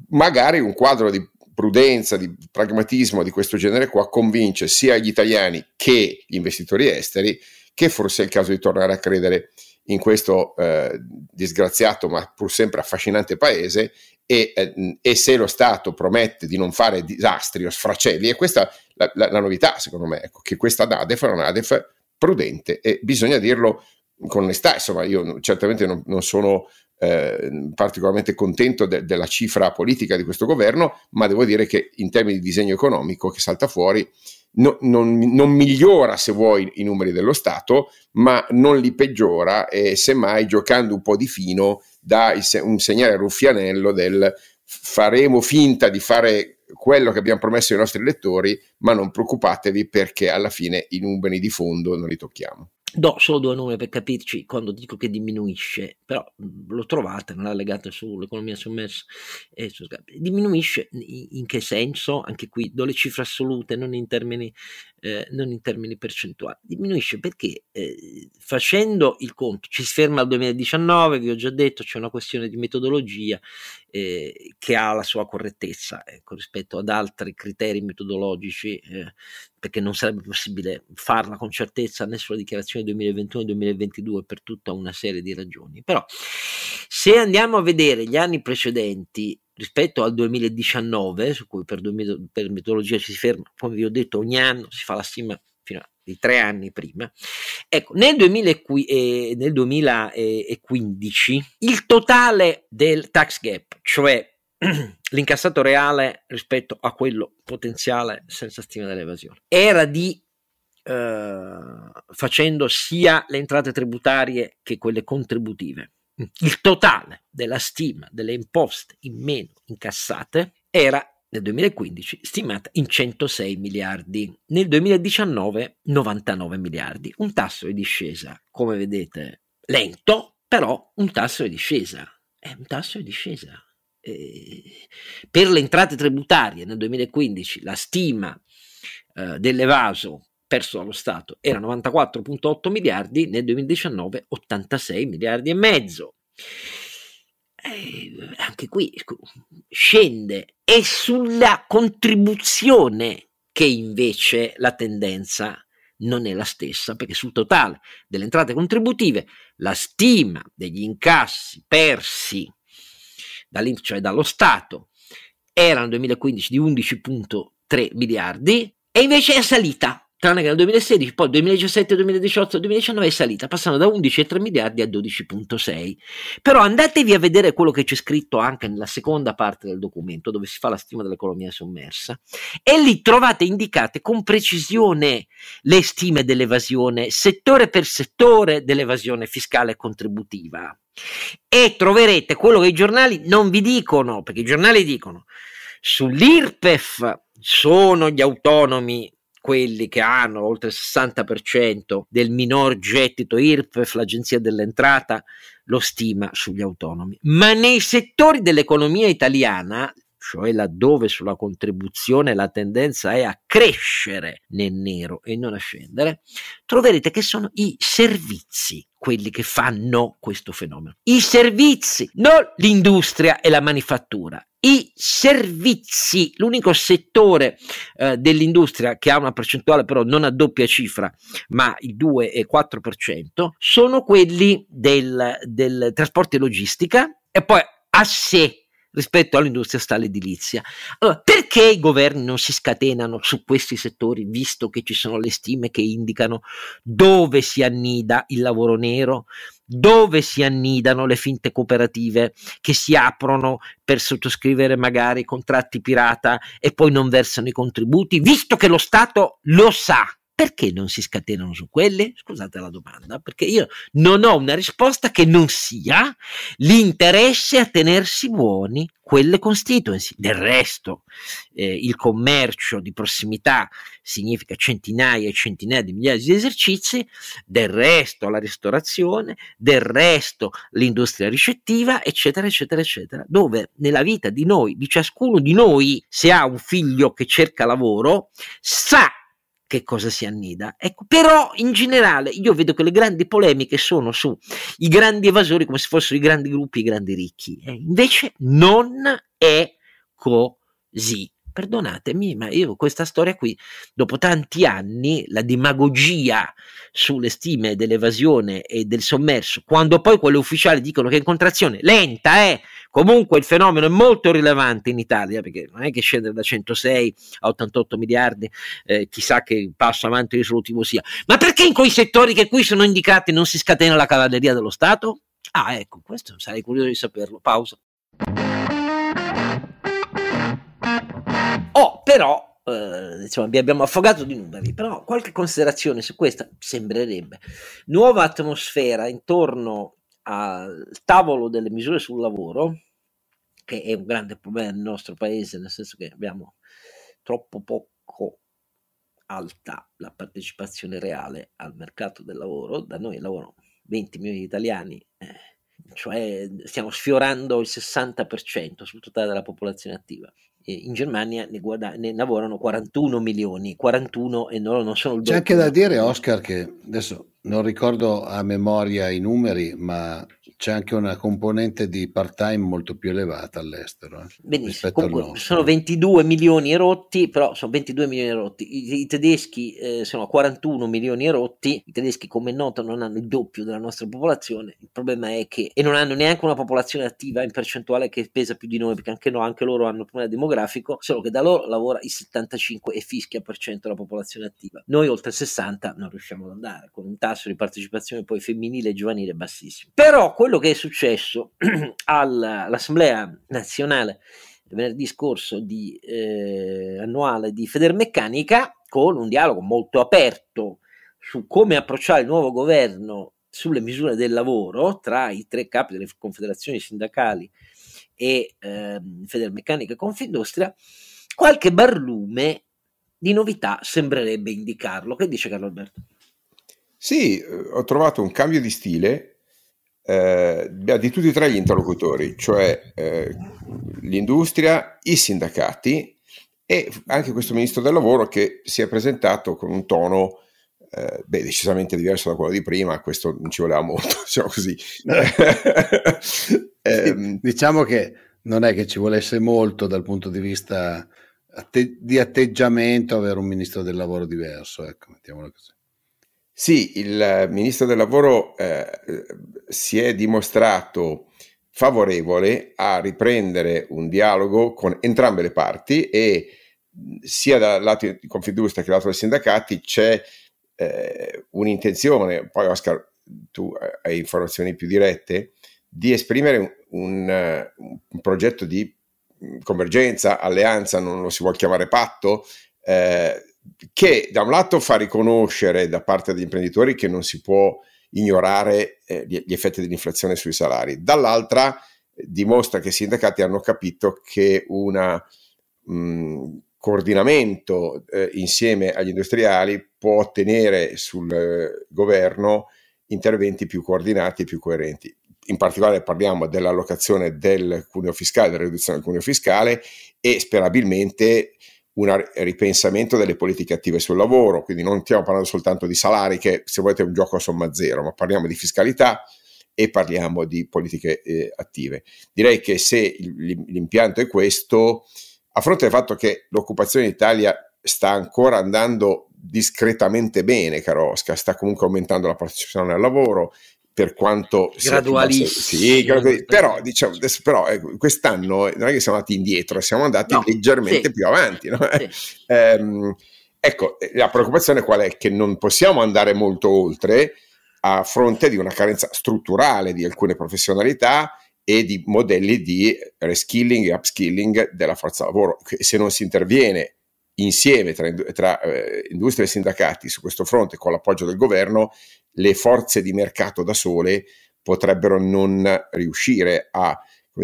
Magari un quadro di prudenza, di pragmatismo di questo genere qua convince sia gli italiani che gli investitori esteri che forse è il caso di tornare a credere in questo eh, disgraziato ma pur sempre affascinante paese e, eh, e, se lo Stato promette di non fare disastri o sfracelli, e questa la, la, la novità secondo me, ecco, che questa NADEF è una NADEF prudente e bisogna dirlo con onestà, insomma io certamente non, non sono eh, particolarmente contento de- della cifra politica di questo governo, ma devo dire che in termini di disegno economico che salta fuori no, non, non, migliora, se vuoi, i numeri dello Stato, ma non li peggiora e semmai giocando un po' di fino dà un segnale ruffianello del faremo finta di fare quello che abbiamo promesso ai nostri lettori, ma non preoccupatevi perché alla fine i numeri di fondo non li tocchiamo. Do solo due numeri per capirci quando dico che diminuisce, però lo trovate, non è legato sull'economia sommersa. Eh, su, diminuisce in, che senso? Anche qui do le cifre assolute, non in termini, eh, non in termini percentuali. Diminuisce perché eh, facendo il conto, ci si ferma al 2019, vi ho già detto, c'è una questione di metodologia eh, che ha la sua correttezza ecco, rispetto ad altri criteri metodologici, eh, perché non sarebbe possibile farla con certezza né sulla dichiarazione 2021-2022 per tutta una serie di ragioni. Però se andiamo a vedere gli anni precedenti rispetto al 2019, su cui per, 2000, per metodologia ci si ferma, come vi ho detto, ogni anno si fa la stima fino a di tre anni prima. Ecco, nel, 2000, eh, nel 2015 il totale del tax gap, cioè <clears throat> l'incassato reale rispetto a quello potenziale senza stima dell'evasione, era di eh, facendo sia le entrate tributarie che quelle contributive. Il totale della stima delle imposte in meno incassate era nel 2015 stimata in 106 miliardi, nel 2019 99 miliardi, un tasso di discesa, come vedete, lento, però un tasso di discesa, è un tasso di discesa. Eh, per le entrate tributarie nel 2015 la stima eh, dell'evaso perso dallo Stato. Era 94,8 miliardi, nel 2019 86 miliardi e mezzo. Eh, anche qui scende, è sulla contribuzione che invece la tendenza non è la stessa, perché sul totale delle entrate contributive la stima degli incassi persi cioè dallo Stato era nel 2015 di 11.3 miliardi e invece è salita tranne che nel 2016, poi 2017, 2018, 2019 è salita, passando da 11,3 miliardi a 12,6. Però andatevi a vedere quello che c'è scritto anche nella seconda parte del documento, dove si fa la stima dell'economia sommersa, e lì trovate indicate con precisione le stime dell'evasione, settore per settore dell'evasione fiscale e contributiva. E troverete quello che i giornali non vi dicono, perché i giornali dicono sull'IRPEF sono gli autonomi quelli che hanno oltre il 60% del minor gettito IRPEF, l'Agenzia dell'Entrata lo stima sugli autonomi. Ma nei settori dell'economia italiana, cioè laddove sulla contribuzione la tendenza è a crescere nel nero e non a scendere, troverete che sono i servizi quelli che fanno questo fenomeno. I servizi, non l'industria e la manifattura i servizi, l'unico settore eh, dell'industria che ha una percentuale però non a doppia cifra, ma il 2 e 4%, sono quelli del, del trasporto e logistica e poi a sé rispetto all'industria stale edilizia. Allora, perché i governi non si scatenano su questi settori, visto che ci sono le stime che indicano dove si annida il lavoro nero, dove si annidano le finte cooperative che si aprono per sottoscrivere magari contratti pirata e poi non versano i contributi, visto che lo Stato lo sa perché non si scatenano su quelle? Scusate la domanda, perché io non ho una risposta che non sia l'interesse a tenersi buoni quelle constituency. Del resto, eh, il commercio di prossimità significa centinaia e centinaia di migliaia di esercizi, del resto la ristorazione, del resto l'industria ricettiva, eccetera, eccetera, eccetera, dove nella vita di noi, di ciascuno di noi, se ha un figlio che cerca lavoro, sa che cosa si annida. Ecco, però in generale io vedo che le grandi polemiche sono su i grandi evasori come se fossero i grandi gruppi, i grandi ricchi. Eh, invece non è così. perdonatemi, ma io questa storia qui, dopo tanti anni, la demagogia sulle stime dell'evasione e del sommerso, quando poi quelle ufficiali dicono che è in contrazione lenta, eh, comunque il fenomeno è molto rilevante in Italia, perché non è che scendere da 106 a 88 miliardi, eh, chissà che passo avanti risolutivo sia, ma perché in quei settori che qui sono indicati non si scatena la cavalleria dello Stato? Ah, ecco, questo sarei curioso di saperlo. Pausa. Oh, però, eh, insomma, vi abbiamo affogato di numeri, però qualche considerazione su questa sembrerebbe. Nuova atmosfera intorno al tavolo delle misure sul lavoro, che è un grande problema nel nostro paese, nel senso che abbiamo troppo poco alta la partecipazione reale al mercato del lavoro, da noi lavorano 20 milioni di italiani, eh, cioè stiamo sfiorando il 60% sul totale della popolazione attiva. In Germania ne, guada- ne, lavorano 41 milioni, 41 e loro non sono il. C'è anche da dire, Oscar, che adesso non ricordo a memoria i numeri, ma c'è anche una componente di part-time molto più elevata all'estero. Eh, Benissimo, Comunque, sono 22 milioni erotti, però sono 22 milioni erotti. I, i tedeschi eh, sono 41 milioni erotti, i tedeschi come è noto non hanno il doppio della nostra popolazione, il problema è che, e non hanno neanche una popolazione attiva in percentuale che pesa più di noi, perché anche, no, anche loro hanno un problema demografico, solo che da loro lavora il 75 e fischia per cento della popolazione attiva. Noi oltre il 60 non riusciamo ad andare, con un tasso di partecipazione poi femminile e giovanile bassissimo. Però quello che è successo <clears throat> all'Assemblea nazionale venerdì scorso di, eh, annuale di Federmeccanica con un dialogo molto aperto su come approcciare il nuovo governo sulle misure del lavoro tra i tre capi delle confederazioni sindacali e eh, Federmeccanica e Confindustria, qualche barlume di novità sembrerebbe indicarlo. Che dice Carlo Alberto? Sì, ho trovato un cambio di stile eh, di tutti e tre gli interlocutori, cioè eh, l'industria, i sindacati e anche questo ministro del lavoro che si è presentato con un tono eh, beh, decisamente diverso da quello di prima, questo non ci voleva molto, <laughs> diciamo così. <laughs> eh, diciamo che non è che ci volesse molto dal punto di vista atte- di atteggiamento avere un ministro del lavoro diverso, ecco, mettiamolo così. Sì, il ministro del lavoro eh, si è dimostrato favorevole a riprendere un dialogo con entrambe le parti e sia dal lato di Confindustria che dal lato dei sindacati c'è eh, un'intenzione, poi Oscar tu hai informazioni più dirette, di esprimere un, un, un progetto di convergenza, alleanza, non lo si vuole chiamare patto, eh, che da un lato fa riconoscere da parte degli imprenditori che non si può ignorare eh, gli, effetti dell'inflazione sui salari, dall'altra eh, dimostra che i sindacati hanno capito che un coordinamento eh, insieme agli industriali può ottenere sul eh, governo interventi più coordinati e più coerenti. In particolare parliamo dell'allocazione del cuneo fiscale, della riduzione del cuneo fiscale e sperabilmente un ripensamento delle politiche attive sul lavoro, quindi non stiamo parlando soltanto di salari che se volete è un gioco a somma zero, ma parliamo di fiscalità e parliamo di politiche eh, attive. Direi che se l'impianto è questo, a fronte del fatto che l'occupazione in Italia sta ancora andando discretamente bene, caro Oscar, sta comunque aumentando la partecipazione al lavoro, per quanto gradualissimo. Sì, gradu- però, diciamo, adesso, però eh, quest'anno non è che siamo andati indietro, siamo andati no, leggermente sì. più avanti. No? Sì. <laughs> ehm, ecco, la preoccupazione qual è? Che non possiamo andare molto oltre a fronte di una carenza strutturale di alcune professionalità e di modelli di reskilling e upskilling della forza lavoro. Se non si interviene insieme tra, tra eh, industria e sindacati su questo fronte con l'appoggio del governo, le forze di mercato da sole potrebbero non riuscire a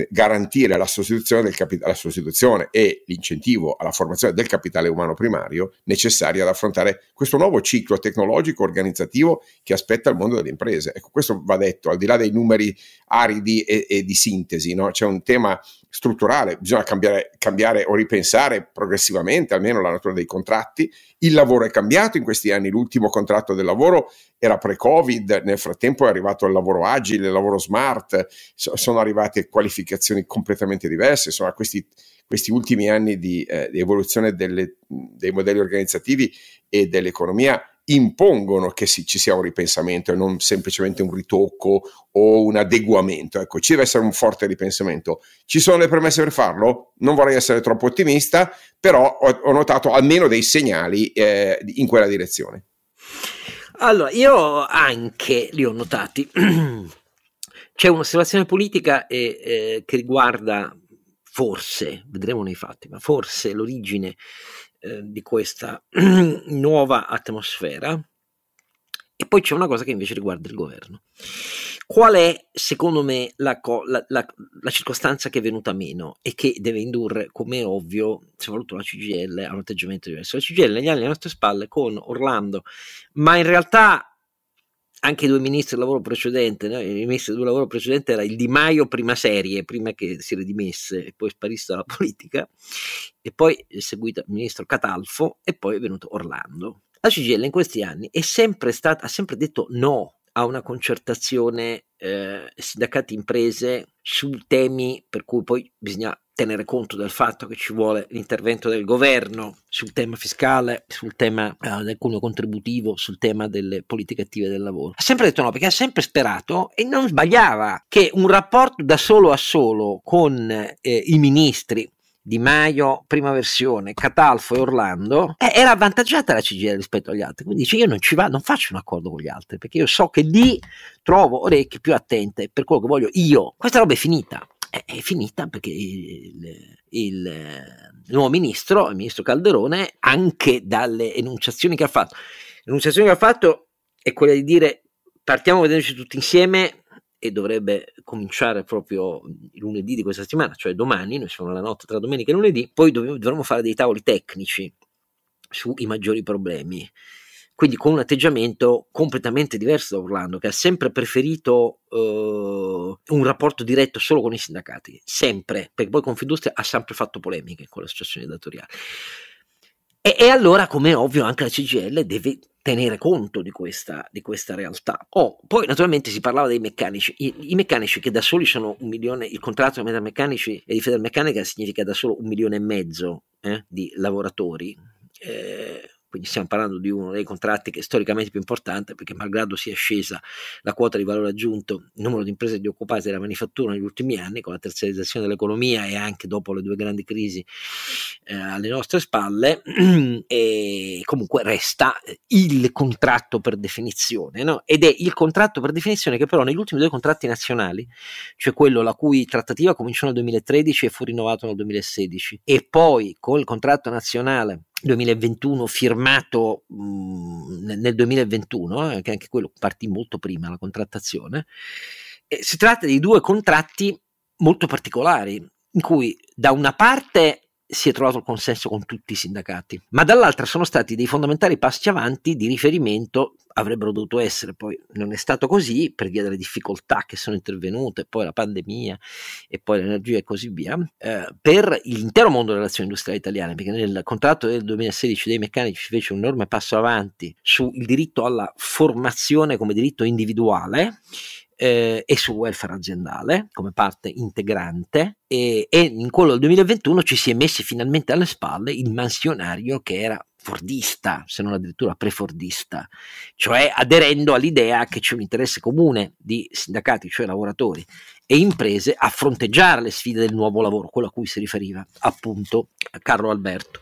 garantire la sostituzione, del capi- la sostituzione e l'incentivo alla formazione del capitale umano primario necessari ad affrontare questo nuovo ciclo tecnologico organizzativo che aspetta il mondo delle imprese. Ecco, questo va detto, al di là dei numeri aridi e, e di sintesi, no? c'è un tema strutturale, bisogna cambiare, cambiare o ripensare progressivamente almeno la natura dei contratti. Il lavoro è cambiato in questi anni, l'ultimo contratto del lavoro era pre-Covid, nel frattempo è arrivato il lavoro agile, il lavoro smart, sono arrivate qualificazioni completamente diverse, insomma questi, questi ultimi anni di, eh, di evoluzione delle, dei modelli organizzativi e dell'economia impongono che si, ci sia un ripensamento e non semplicemente un ritocco o un adeguamento. Ecco, ci deve essere un forte ripensamento. Ci sono le premesse per farlo? Non vorrei essere troppo ottimista, però ho, ho notato almeno dei segnali eh, in quella direzione. Allora, io anche li ho notati. <clears throat> C'è un'osservazione politica eh, eh, che riguarda forse, vedremo nei fatti, ma forse l'origine eh, di questa <clears throat> nuova atmosfera. E poi c'è una cosa che invece riguarda il governo. Qual è, secondo me, la, la, la, la, circostanza che è venuta meno e che deve indurre, come è ovvio, soprattutto la CGL a un atteggiamento diverso? La CGL negli anni alle nostre spalle con Orlando, ma in realtà anche i due ministri del lavoro precedente, no? il ministro del lavoro precedente era il Di Maio prima serie, prima che si redimesse e poi sparisse dalla <laughs> politica, e poi è seguito il ministro Catalfo e poi è venuto Orlando. La CGL in questi anni sempre stata, ha sempre detto no a una concertazione eh, sindacati imprese su temi per cui poi bisogna tenere conto del fatto che ci vuole l'intervento del governo sul tema fiscale, sul tema eh, del cuneo contributivo, sul tema delle politiche attive del lavoro. Ha sempre detto no perché ha sempre sperato e non sbagliava che un rapporto da solo a solo con eh, i ministri di Maio, prima versione, Catalfo e Orlando, eh, era avvantaggiata la CGL rispetto agli altri. Quindi dice: Io non ci vado, non faccio un accordo con gli altri perché io so che lì trovo orecchie più attente per quello che voglio io. Questa roba è finita è finita perché il, il, nuovo ministro, il ministro Calderone, anche dalle enunciazioni che ha fatto, l'enunciazione che ha fatto è quella di dire partiamo a vederci tutti insieme e dovrebbe cominciare proprio lunedì di questa settimana, cioè domani, noi siamo la notte tra domenica e lunedì, poi dovremo fare dei tavoli tecnici sui maggiori problemi quindi con un atteggiamento completamente diverso da Orlando, che ha sempre preferito uh, un rapporto diretto solo con i sindacati, sempre, perché poi Confindustria ha sempre fatto polemiche con l'associazione datoriale. E, e, allora, come è ovvio, anche la CGL deve tenere conto di questa, di questa realtà. Oh, poi naturalmente si parlava dei meccanici, I, i, meccanici che da soli sono un milione, il contratto di Metalmeccanici e di Federmeccanica significa da solo un milione e mezzo eh, di lavoratori. Eh, quindi stiamo parlando di uno dei contratti che è storicamente più importante perché malgrado sia scesa la quota di valore aggiunto, il numero di imprese di occupate della manifattura negli ultimi anni con la terziarizzazione dell'economia e anche dopo le due grandi crisi eh, alle nostre spalle, <clears throat> e comunque resta il contratto per definizione no? ed è il contratto per definizione che però negli ultimi due contratti nazionali, cioè quello la cui trattativa cominciò nel 2013 e fu rinnovato nel 2016 e poi con il contratto nazionale 2021 firmato mh, mm, nel 2021, eh, che anche quello partì molto prima la contrattazione, eh, si tratta di due contratti molto particolari, in cui da una parte si è trovato il consenso con tutti i sindacati, ma dall'altra sono stati dei fondamentali passi avanti di riferimento, avrebbero dovuto essere, poi non è stato così per via delle difficoltà che sono intervenute, poi la pandemia e poi l'energia e così via, eh, per l'intero mondo delle relazioni industriali italiane, perché nel contratto del 2016 dei meccanici fece un enorme passo avanti sul diritto alla formazione come diritto individuale eh, e sul welfare aziendale come parte integrante e, e, in quello del 2021 ci si è messi finalmente alle spalle il mansionario che era fordista, se non addirittura prefordista, cioè aderendo all'idea che c'è un interesse comune di sindacati, cioè lavoratori e imprese, a fronteggiare le sfide del nuovo lavoro, quello a cui si riferiva appunto Carlo Alberto.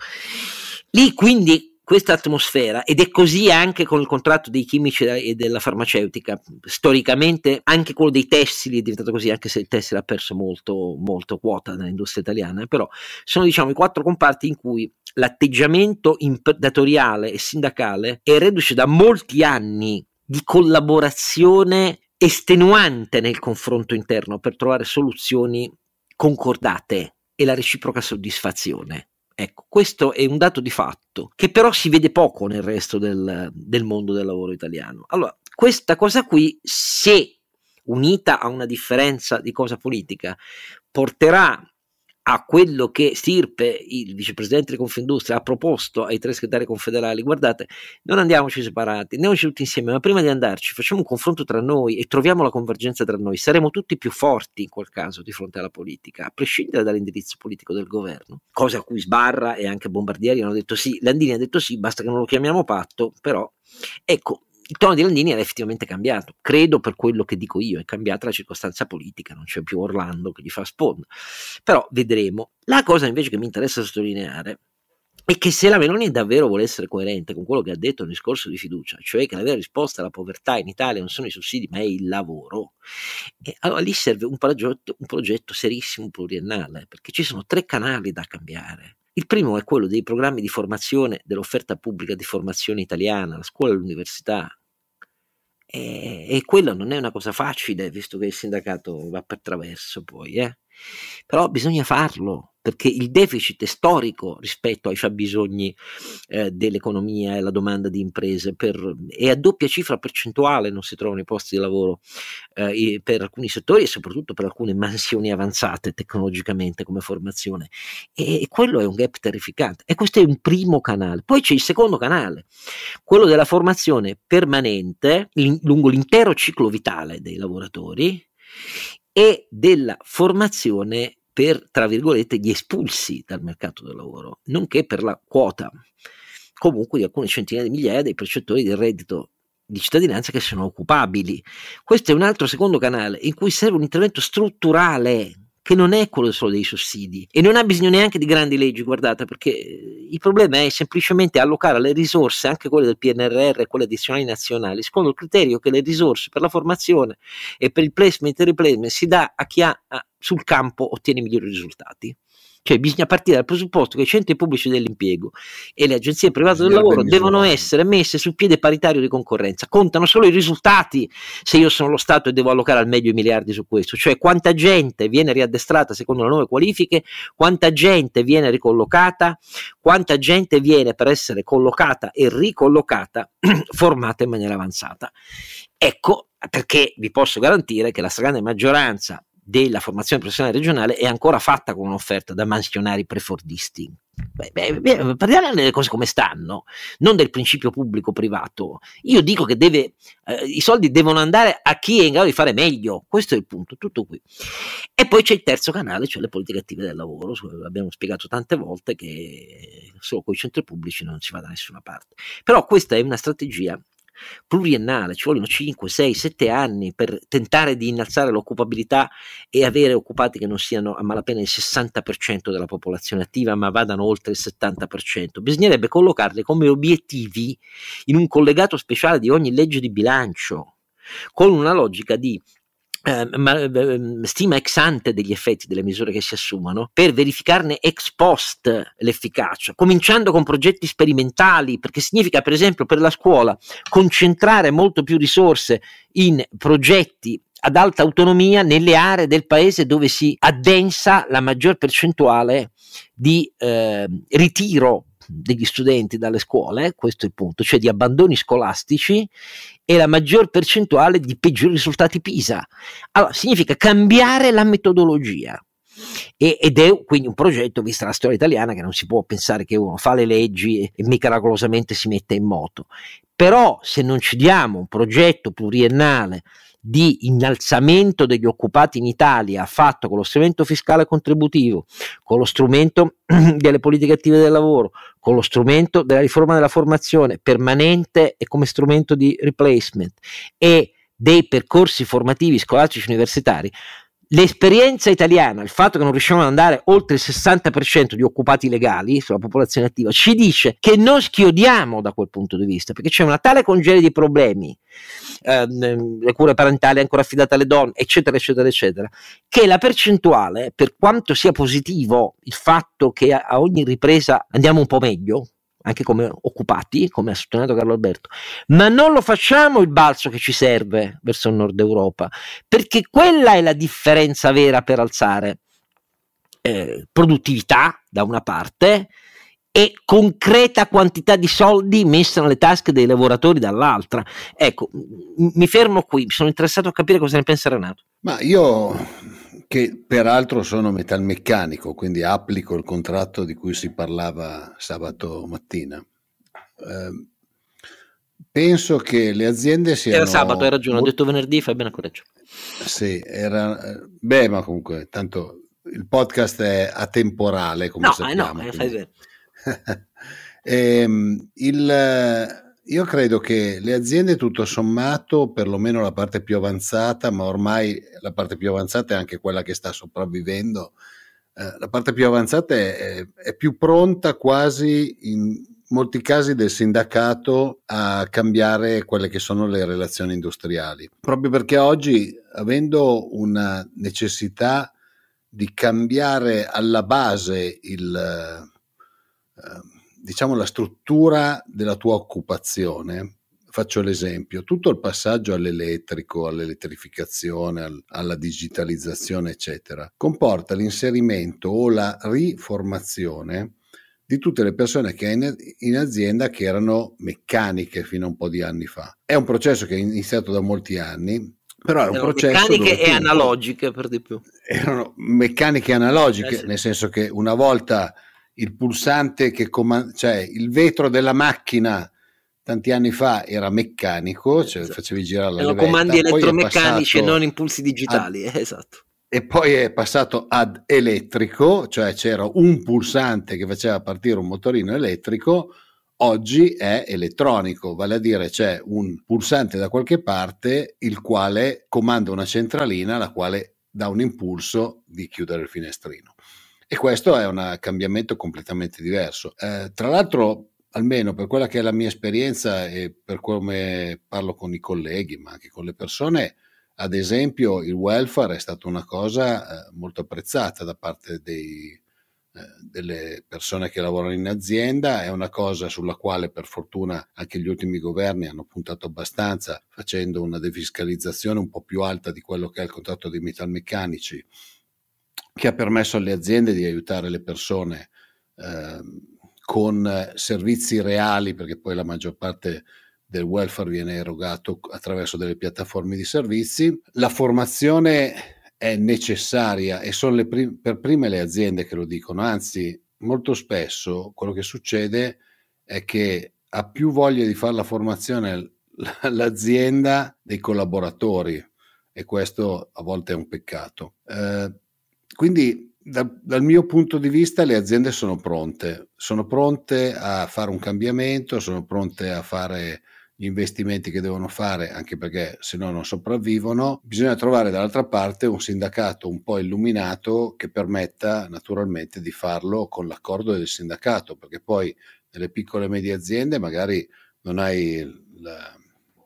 Lì quindi questa atmosfera ed è così anche con il contratto dei chimici e della farmaceutica. Storicamente anche quello dei tessili è diventato così, anche se il tessile ha perso molto, molto quota nell'industria italiana, però sono diciamo i quattro comparti in cui l'atteggiamento datoriale e sindacale è reduce da molti anni di collaborazione estenuante nel confronto interno per trovare soluzioni concordate e la reciproca soddisfazione. Ecco, questo è un dato di fatto che però si vede poco nel resto del, del mondo del lavoro italiano. Allora, questa cosa qui, se unita a una differenza di cosa politica, porterà a quello che Stirpe, il vicepresidente di Confindustria, ha proposto ai tre segretari confederali, guardate, non andiamoci separati, andiamoci tutti insieme, ma prima di andarci facciamo un confronto tra noi e troviamo la convergenza tra noi, saremo tutti più forti in quel caso di fronte alla politica, a prescindere dall'indirizzo politico del governo, cosa a cui Sbarra e anche Bombardieri hanno detto sì, Landini ha detto sì, basta che non lo chiamiamo patto, però ecco, il tono di Landini era effettivamente cambiato. Credo per quello che dico io, è cambiata la circostanza politica, non c'è più Orlando che gli fa sponda. Però vedremo. La cosa invece che mi interessa sottolineare è che se la Meloni davvero vuole essere coerente con quello che ha detto nel discorso di fiducia, cioè che la vera risposta alla povertà in Italia non sono i sussidi ma è il lavoro, allora lì serve un progetto, un progetto serissimo pluriennale, perché ci sono tre canali da cambiare. Il primo è quello dei programmi di formazione dell'offerta pubblica di formazione italiana, la scuola e l'università, e, e quello non è una cosa facile, visto che il sindacato va per traverso poi, eh. Però bisogna farlo, perché il deficit è storico rispetto ai fabbisogni eh, dell'economia e la domanda di imprese per, e a doppia cifra percentuale non si trovano i posti di lavoro eh, per alcuni settori e soprattutto per alcune mansioni avanzate tecnologicamente come formazione. E, e quello è un gap terrificante. E questo è un primo canale. Poi c'è il secondo canale quello della formazione permanente in, lungo l'intero ciclo vitale dei lavoratori e della formazione per, tra virgolette, gli espulsi dal mercato del lavoro, nonché per la quota comunque di alcune centinaia di migliaia dei percettori del reddito di cittadinanza che sono occupabili. Questo è un altro secondo canale in cui serve un intervento strutturale che non è quello solo dei sussidi e non ha bisogno neanche di grandi leggi, guardate, perché il problema è semplicemente allocare le risorse, anche quelle del PNRR e quelle addizionali nazionali, secondo il criterio che le risorse per la formazione e per il placement e replacement si dà a chi ha sul campo ottiene migliori risultati. Cioè bisogna partire dal presupposto che i centri pubblici dell'impiego e le agenzie private del lavoro devono essere messe sul piede paritario di concorrenza. Contano solo i risultati se io sono lo Stato e devo allocare al meglio i miliardi su questo. Cioè quanta gente viene riaddestrata secondo le nuove qualifiche, quanta gente viene ricollocata, quanta gente viene per essere collocata e ricollocata <clears throat> formata in maniera avanzata. Ecco perché vi posso garantire che la stragrande maggioranza della formazione professionale regionale è ancora fatta con un'offerta da mansionari prefordisti. Beh, beh, parliamo delle cose come stanno, non del principio pubblico-privato. Io dico che deve, eh, i soldi devono andare a chi è in grado di fare meglio, questo è il punto, tutto qui. E poi c'è il terzo canale, cioè le politiche attive del lavoro, abbiamo spiegato tante volte che solo con i centri pubblici non si va da nessuna parte. Però questa è una strategia pluriennale, ci vogliono 5, 6, 7 anni per tentare di innalzare l'occupabilità e avere occupati che non siano a malapena il 60% della popolazione attiva, ma vadano oltre il 70%. Bisognerebbe collocarli come obiettivi in un collegato speciale di ogni legge di bilancio, con una logica di stima ex ante degli effetti delle misure che si assumono per verificarne ex post l'efficacia, cominciando con progetti sperimentali, perché significa per esempio per la scuola concentrare molto più risorse in progetti ad alta autonomia nelle aree del paese dove si addensa la maggior percentuale di eh, ritiro degli studenti dalle scuole, questo è il punto, cioè di abbandoni scolastici e la maggior percentuale di peggiori risultati PISA. Allora, significa cambiare la metodologia. Ed è quindi un progetto, vista la storia italiana, che non si può pensare che uno fa le leggi e miracolosamente si mette in moto. Però se non ci diamo un progetto pluriennale di innalzamento degli occupati in Italia fatto con lo strumento fiscale contributivo, con lo strumento <clears throat> delle politiche attive del lavoro, con lo strumento della riforma della formazione permanente e come strumento di replacement e dei percorsi formativi scolastici universitari, L'esperienza italiana, il fatto che non riusciamo ad andare oltre il 60% di occupati legali sulla popolazione attiva, ci dice che non schiodiamo da quel punto di vista, perché c'è una tale congerie di problemi, ehm, le cure parentali ancora affidate alle donne, eccetera, eccetera, eccetera, che la percentuale, per quanto sia positivo il fatto che a ogni ripresa andiamo un po' meglio, anche come occupati, come ha sottolineato Carlo Alberto, ma non lo facciamo il balzo che ci serve verso il nord Europa, perché quella è la differenza vera per alzare eh, produttività da una parte e concreta quantità di soldi messa nelle tasche dei lavoratori dall'altra. Ecco, mi fermo qui, sono interessato a capire cosa ne pensa Renato. Ma io che peraltro sono metalmeccanico, quindi applico il contratto di cui si parlava sabato mattina. Eh, penso che le aziende siano... Era sabato, hai ragione, ho detto venerdì, fai bene a correggere. Sì, era... Beh, ma comunque, tanto il podcast è atemporale, come no, sappiamo. Eh no, eh, fai bene. <laughs> ehm, il io credo che le aziende tutto sommato, perlomeno la parte più avanzata, ma ormai la parte più avanzata è anche quella che sta sopravvivendo, eh, la parte più avanzata è, è, più pronta quasi in molti casi del sindacato a cambiare quelle che sono le relazioni industriali, proprio perché oggi avendo una necessità di cambiare alla base il... Eh, diciamo, la struttura della tua occupazione, faccio l'esempio, tutto il passaggio all'elettrico, all'elettrificazione, al, alla digitalizzazione, eccetera, comporta l'inserimento o la riformazione di tutte le persone che in, in azienda che erano meccaniche fino a un po' di anni fa. È un processo che è iniziato da molti anni, però è un processo meccaniche e analogiche per di più. Erano meccaniche analogiche, eh sì. nel senso che una volta il pulsante che comanda, cioè il vetro della macchina tanti anni fa era meccanico, cioè esatto. facevi girare la levetta, comandi elettromeccanici e non impulsi digitali, ad, esatto. E poi è passato ad elettrico, cioè c'era un pulsante che faceva partire un motorino elettrico, oggi è elettronico, vale a dire c'è un pulsante da qualche parte il quale comanda una centralina la quale dà un impulso di chiudere il finestrino. E questo è un cambiamento completamente diverso. Eh, tra l'altro, almeno per quella che è la mia esperienza e per come parlo con i colleghi, ma anche con le persone, ad esempio il welfare è stata una cosa eh, molto apprezzata da parte dei, eh, delle persone che lavorano in azienda, è una cosa sulla quale per fortuna anche gli ultimi governi hanno puntato abbastanza facendo una defiscalizzazione un po' più alta di quello che è il contratto dei metalmeccanici che ha permesso alle aziende di aiutare le persone eh, con servizi reali, perché poi la maggior parte del welfare viene erogato attraverso delle piattaforme di servizi. La formazione è necessaria e sono prim- per prime le aziende che lo dicono, anzi molto spesso quello che succede è che ha più voglia di fare la formazione <laughs> l'azienda dei collaboratori e questo a volte è un peccato. Eh, quindi da, dal mio punto di vista le aziende sono pronte, sono pronte a fare un cambiamento, sono pronte a fare gli investimenti che devono fare, anche perché se no non sopravvivono, bisogna trovare dall'altra parte un sindacato un po' illuminato che permetta naturalmente di farlo con l'accordo del sindacato, perché poi nelle piccole e medie aziende magari non hai la,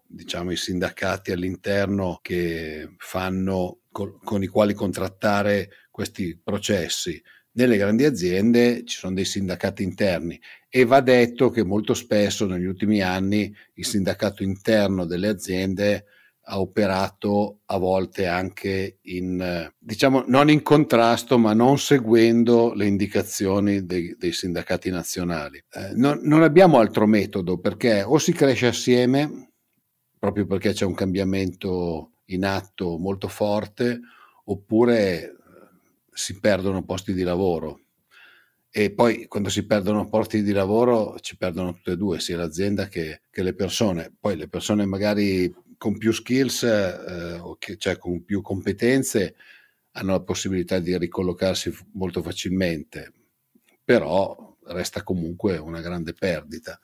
diciamo, i sindacati all'interno che fanno con, con i quali contrattare questi processi. Nelle grandi aziende ci sono dei sindacati interni e va detto che molto spesso negli ultimi anni il sindacato interno delle aziende ha operato a volte anche in, diciamo, non in contrasto, ma non seguendo le indicazioni dei, dei sindacati nazionali. Eh, non, non abbiamo altro metodo perché o si cresce assieme, proprio perché c'è un cambiamento in atto molto forte, oppure si perdono posti di lavoro. E poi quando si perdono posti di lavoro ci perdono tutte e due, sia l'azienda che, che le persone. Poi le persone magari con più skills eh, cioè con più competenze hanno la possibilità di ricollocarsi molto facilmente, però resta comunque una grande perdita.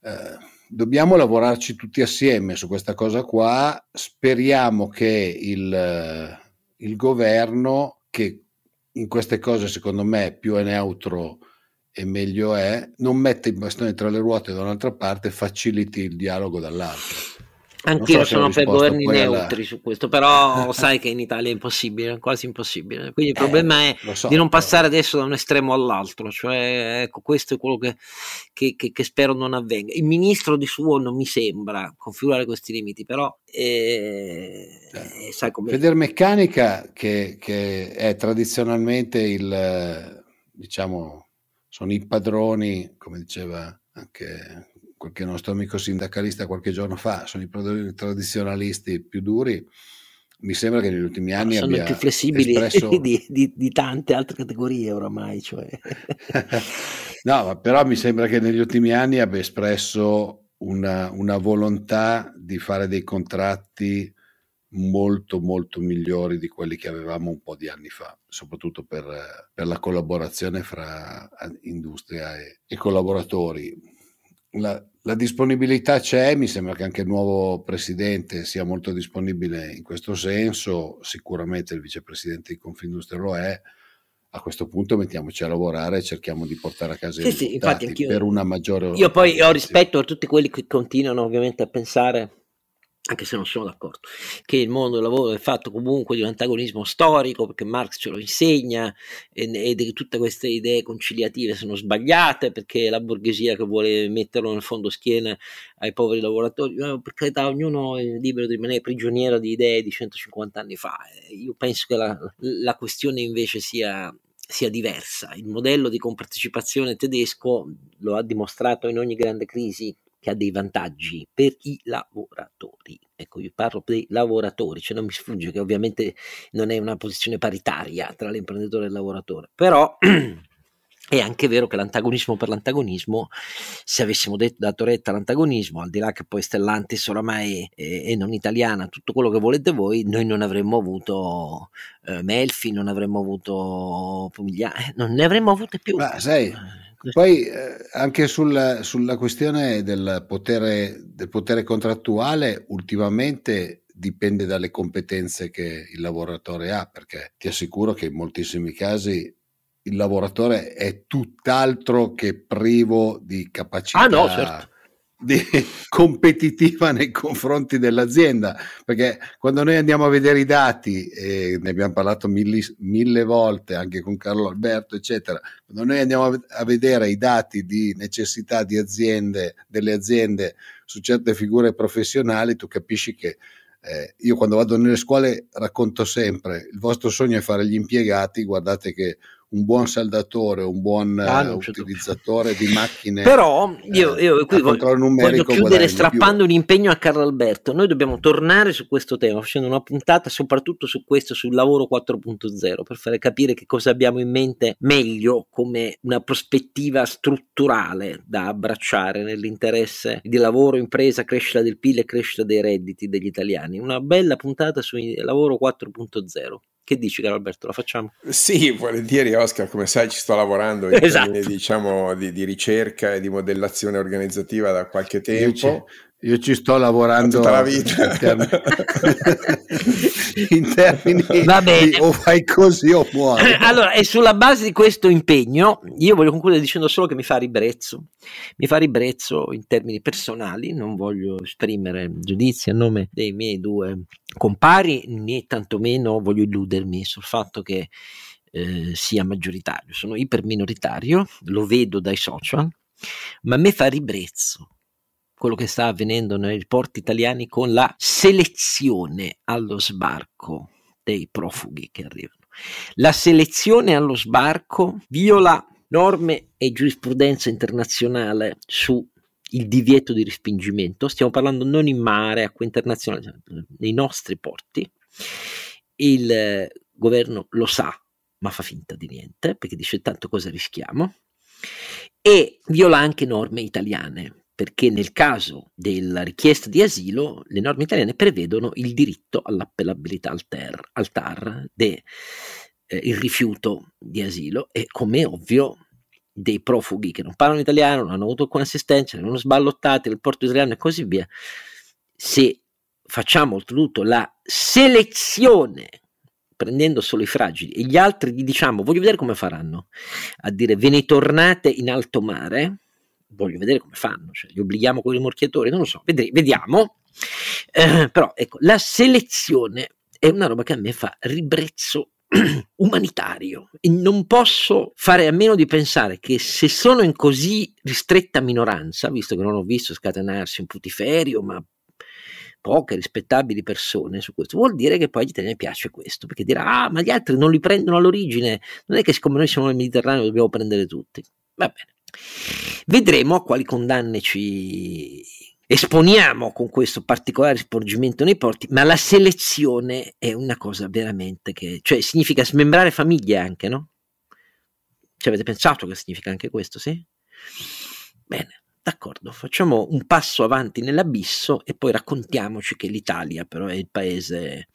Eh, dobbiamo lavorarci tutti assieme su questa cosa qua. Speriamo che il, il governo, che in queste cose secondo me più è neutro e meglio è, non mette i bastoni tra le ruote da un'altra parte, faciliti il dialogo dall'altra. Anch'io so sono per governi neutri su questo, però <laughs> sai che in Italia è impossibile, quasi impossibile. Quindi il eh, problema è so, di non passare però... adesso da un estremo all'altro, cioè ecco, questo è quello che, che, che, che, spero non avvenga. Il ministro di suo non mi sembra configurare questi limiti, però eh, eh, sai come... Federmeccanica che, che è tradizionalmente il, diciamo, sono i padroni, come diceva anche qualche nostro amico sindacalista qualche giorno fa, sono i tradizionalisti più duri, mi sembra che negli ultimi anni sono abbia più flessibili espresso... <laughs> di, di, di, tante altre categorie oramai. Cioè. <laughs> no, però mi sembra che negli ultimi anni abbia espresso una, una volontà di fare dei contratti molto molto migliori di quelli che avevamo un po' di anni fa, soprattutto per, per la collaborazione fra industria e, e collaboratori. La, la, disponibilità c'è, mi sembra che anche il nuovo presidente sia molto disponibile in questo senso, sicuramente il vicepresidente di Confindustria lo è. A questo punto mettiamoci a lavorare e cerchiamo di portare a casa sì, i risultati sì, per una maggiore Io poi ho rispetto a tutti quelli che continuano ovviamente a pensare anche se non sono d'accordo, che il mondo del lavoro è fatto comunque di un antagonismo storico, perché Marx ce lo insegna, e, che tutte queste idee conciliative sono sbagliate, perché la borghesia che vuole metterlo nel fondo schiena ai poveri lavoratori, per carità, ognuno è libero di rimanere prigioniero di idee di 150 anni fa. Io penso che la, la questione invece sia sia diversa. Il modello di compartecipazione tedesco lo ha dimostrato in ogni grande crisi che ha dei vantaggi per i lavoratori. Ecco, io parlo dei lavoratori, cioè non mi sfugge che ovviamente non è una posizione paritaria tra l'imprenditore e il lavoratore, però <clears throat> è anche vero che l'antagonismo per l'antagonismo, se avessimo detto, dato retta all'antagonismo, al di là che poi Stellantis oramai è, è non italiana, tutto quello che volete voi, noi non avremmo avuto eh, Melfi, non avremmo avuto Pomigliano, eh, non ne avremmo avute più. Ma sai, eh. Poi eh, anche sul, sulla questione del potere, del potere contrattuale, ultimamente dipende dalle competenze che il lavoratore ha, perché ti assicuro che in moltissimi casi il lavoratore è tutt'altro che privo di capacità ah, no, certo <laughs> competitiva nei confronti dell'azienda, perché quando noi andiamo a vedere i dati, e ne abbiamo parlato mille, mille volte anche con Carlo Alberto, eccetera, quando noi andiamo a, a vedere i dati di necessità di aziende, delle aziende su certe figure professionali, tu capisci che eh, io quando vado nelle scuole racconto sempre, il vostro sogno è fare gli impiegati, guardate che un buon saldatore, un buon ah, uh, utilizzatore di macchine. Però io, eh, io qui voglio, voglio chiudere strappando un impegno a Carlo Alberto. Noi dobbiamo tornare su questo tema, facendo una puntata soprattutto su questo, sul lavoro 4.0, per fare capire che cosa abbiamo in mente meglio come una prospettiva strutturale da abbracciare nell'interesse di lavoro, impresa, crescita del PIL e crescita dei redditi degli italiani. Una bella puntata sul lavoro 4.0. Che dici, caro Alberto? La facciamo? Sì, volentieri, Oscar. Come sai, ci sto lavorando in esatto. termini diciamo, di, di, ricerca e di modellazione organizzativa da qualche tempo. Io ci sto lavorando tutta la vita in termini, <laughs> in termini Va bene. Di, o fai così o muori. Allora, e sulla base di questo impegno, io voglio concludere dicendo solo che mi fa ribrezzo. Mi fa ribrezzo in termini personali, non voglio esprimere giudizi a nome dei miei due compari, né tantomeno voglio illudermi sul fatto che eh, sia maggioritario. Sono iperminoritario, lo vedo dai social, ma a me fa ribrezzo quello che sta avvenendo nei porti italiani con la selezione allo sbarco dei profughi che arrivano. La selezione allo sbarco viola norme e giurisprudenza internazionale su il divieto di respingimento, stiamo parlando non in mare, acqua internazionale, nei nostri porti. Il eh, governo lo sa, ma fa finta di niente, perché dice tanto cosa rischiamo, e viola anche norme italiane, perché nel caso della richiesta di asilo le norme italiane prevedono il diritto all'appellabilità al TAR, al TAR del eh, rifiuto di asilo e come ovvio dei profughi che non parlano italiano, non hanno avuto alcuna assistenza, non sballottati nel porto italiano e così via, se facciamo oltretutto la selezione prendendo solo i fragili e gli altri gli diciamo voglio vedere come faranno a dire ve ne tornate in alto mare voglio vedere come fanno, cioè, li obblighiamo con i morchiatori, non lo so, vedremo, vediamo. Eh, però ecco, la selezione è una roba che a me fa ribrezzo <clears throat> umanitario e non posso fare a meno di pensare che se sono in così ristretta minoranza, visto che non ho visto scatenarsi un putiferio, ma poche rispettabili persone su questo, vuol dire che poi agli italiani piace questo, perché dirà, ah, ma gli altri non li prendono all'origine, non è che siccome noi siamo nel Mediterraneo dobbiamo prendere tutti. Va bene. Vedremo a quali condanne ci, esponiamo con questo particolare sporgimento nei porti, ma la selezione è una cosa veramente che, cioè significa smembrare famiglie anche, no? Ci avete pensato che significa anche questo, sì? Bene, d'accordo, facciamo un passo avanti nell'abisso e poi raccontiamoci che l'Italia però è il paese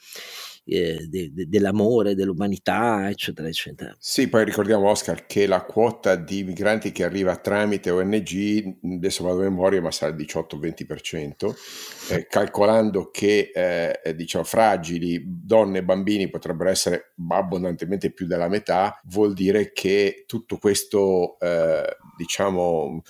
eh, de, de, dell'amore, dell'umanità, eccetera, eccetera. Sì, poi ricordiamo Oscar che la quota di migranti che arriva tramite ONG, adesso vado a memoria, ma sarà il 18-20%, eh, calcolando che eh, diciamo fragili, donne e bambini potrebbero essere abbondantemente più della metà, vuol dire che tutto questo, eh, diciamo,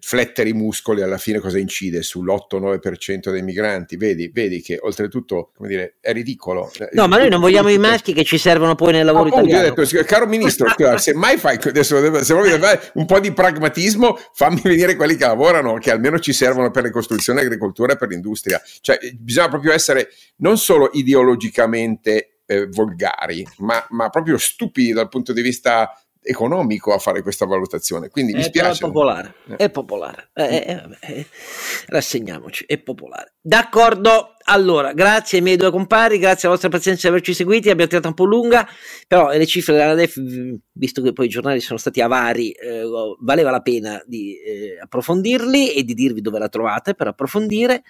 flettere i muscoli alla fine cosa incide? Sull'8-9% dei migranti. Vedi, vedi che oltretutto come dire, è ridicolo. No ma noi non vogliamo i maschi che ci servono poi nel lavoro oh, italiano. Detto, caro ministro <laughs> se mai fai adesso, se vuoi fare un po' di pragmatismo fammi venire quelli che lavorano che almeno ci servono per le costruzioni l'agricoltura e per l'industria. Cioè bisogna proprio essere non solo ideologicamente eh, volgari ma, ma proprio stupidi dal punto di vista economico a fare questa valutazione. Quindi mi eh, spiace. È popolare, eh. è popolare. Eh, eh, eh, rassegniamoci, è popolare. D'accordo, allora, grazie ai miei due compari, grazie alla vostra pazienza di averci seguiti, abbiamo tirato un po' lunga, però le cifre della DEF, visto che poi i giornali sono stati avari, eh, valeva la pena di eh, approfondirli e di dirvi dove la trovate per approfondire,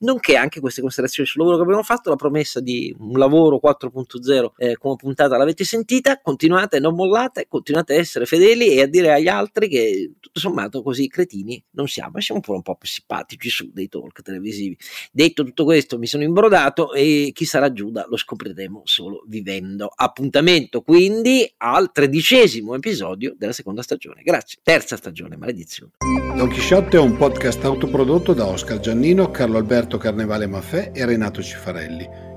nonché anche queste considerazioni sul lavoro che abbiamo fatto, la promessa di un lavoro 4.0 eh, come puntata l'avete sentita, continuate, non mollate, continuate a essere fedeli e a dire agli altri che tutto sommato così cretini non siamo, e siamo pure un po' simpatici su dei talk televisivi. Detto tutto questo, mi sono imbrodato e chi sarà Giuda lo scopriremo solo vivendo. Appuntamento quindi al tredicesimo episodio della seconda stagione. Grazie. Terza stagione, maledizione. Don Chisciotte è un podcast autoprodotto da Oscar Giannino, Carlo Alberto Carnevale Maffè e Renato Cifarelli,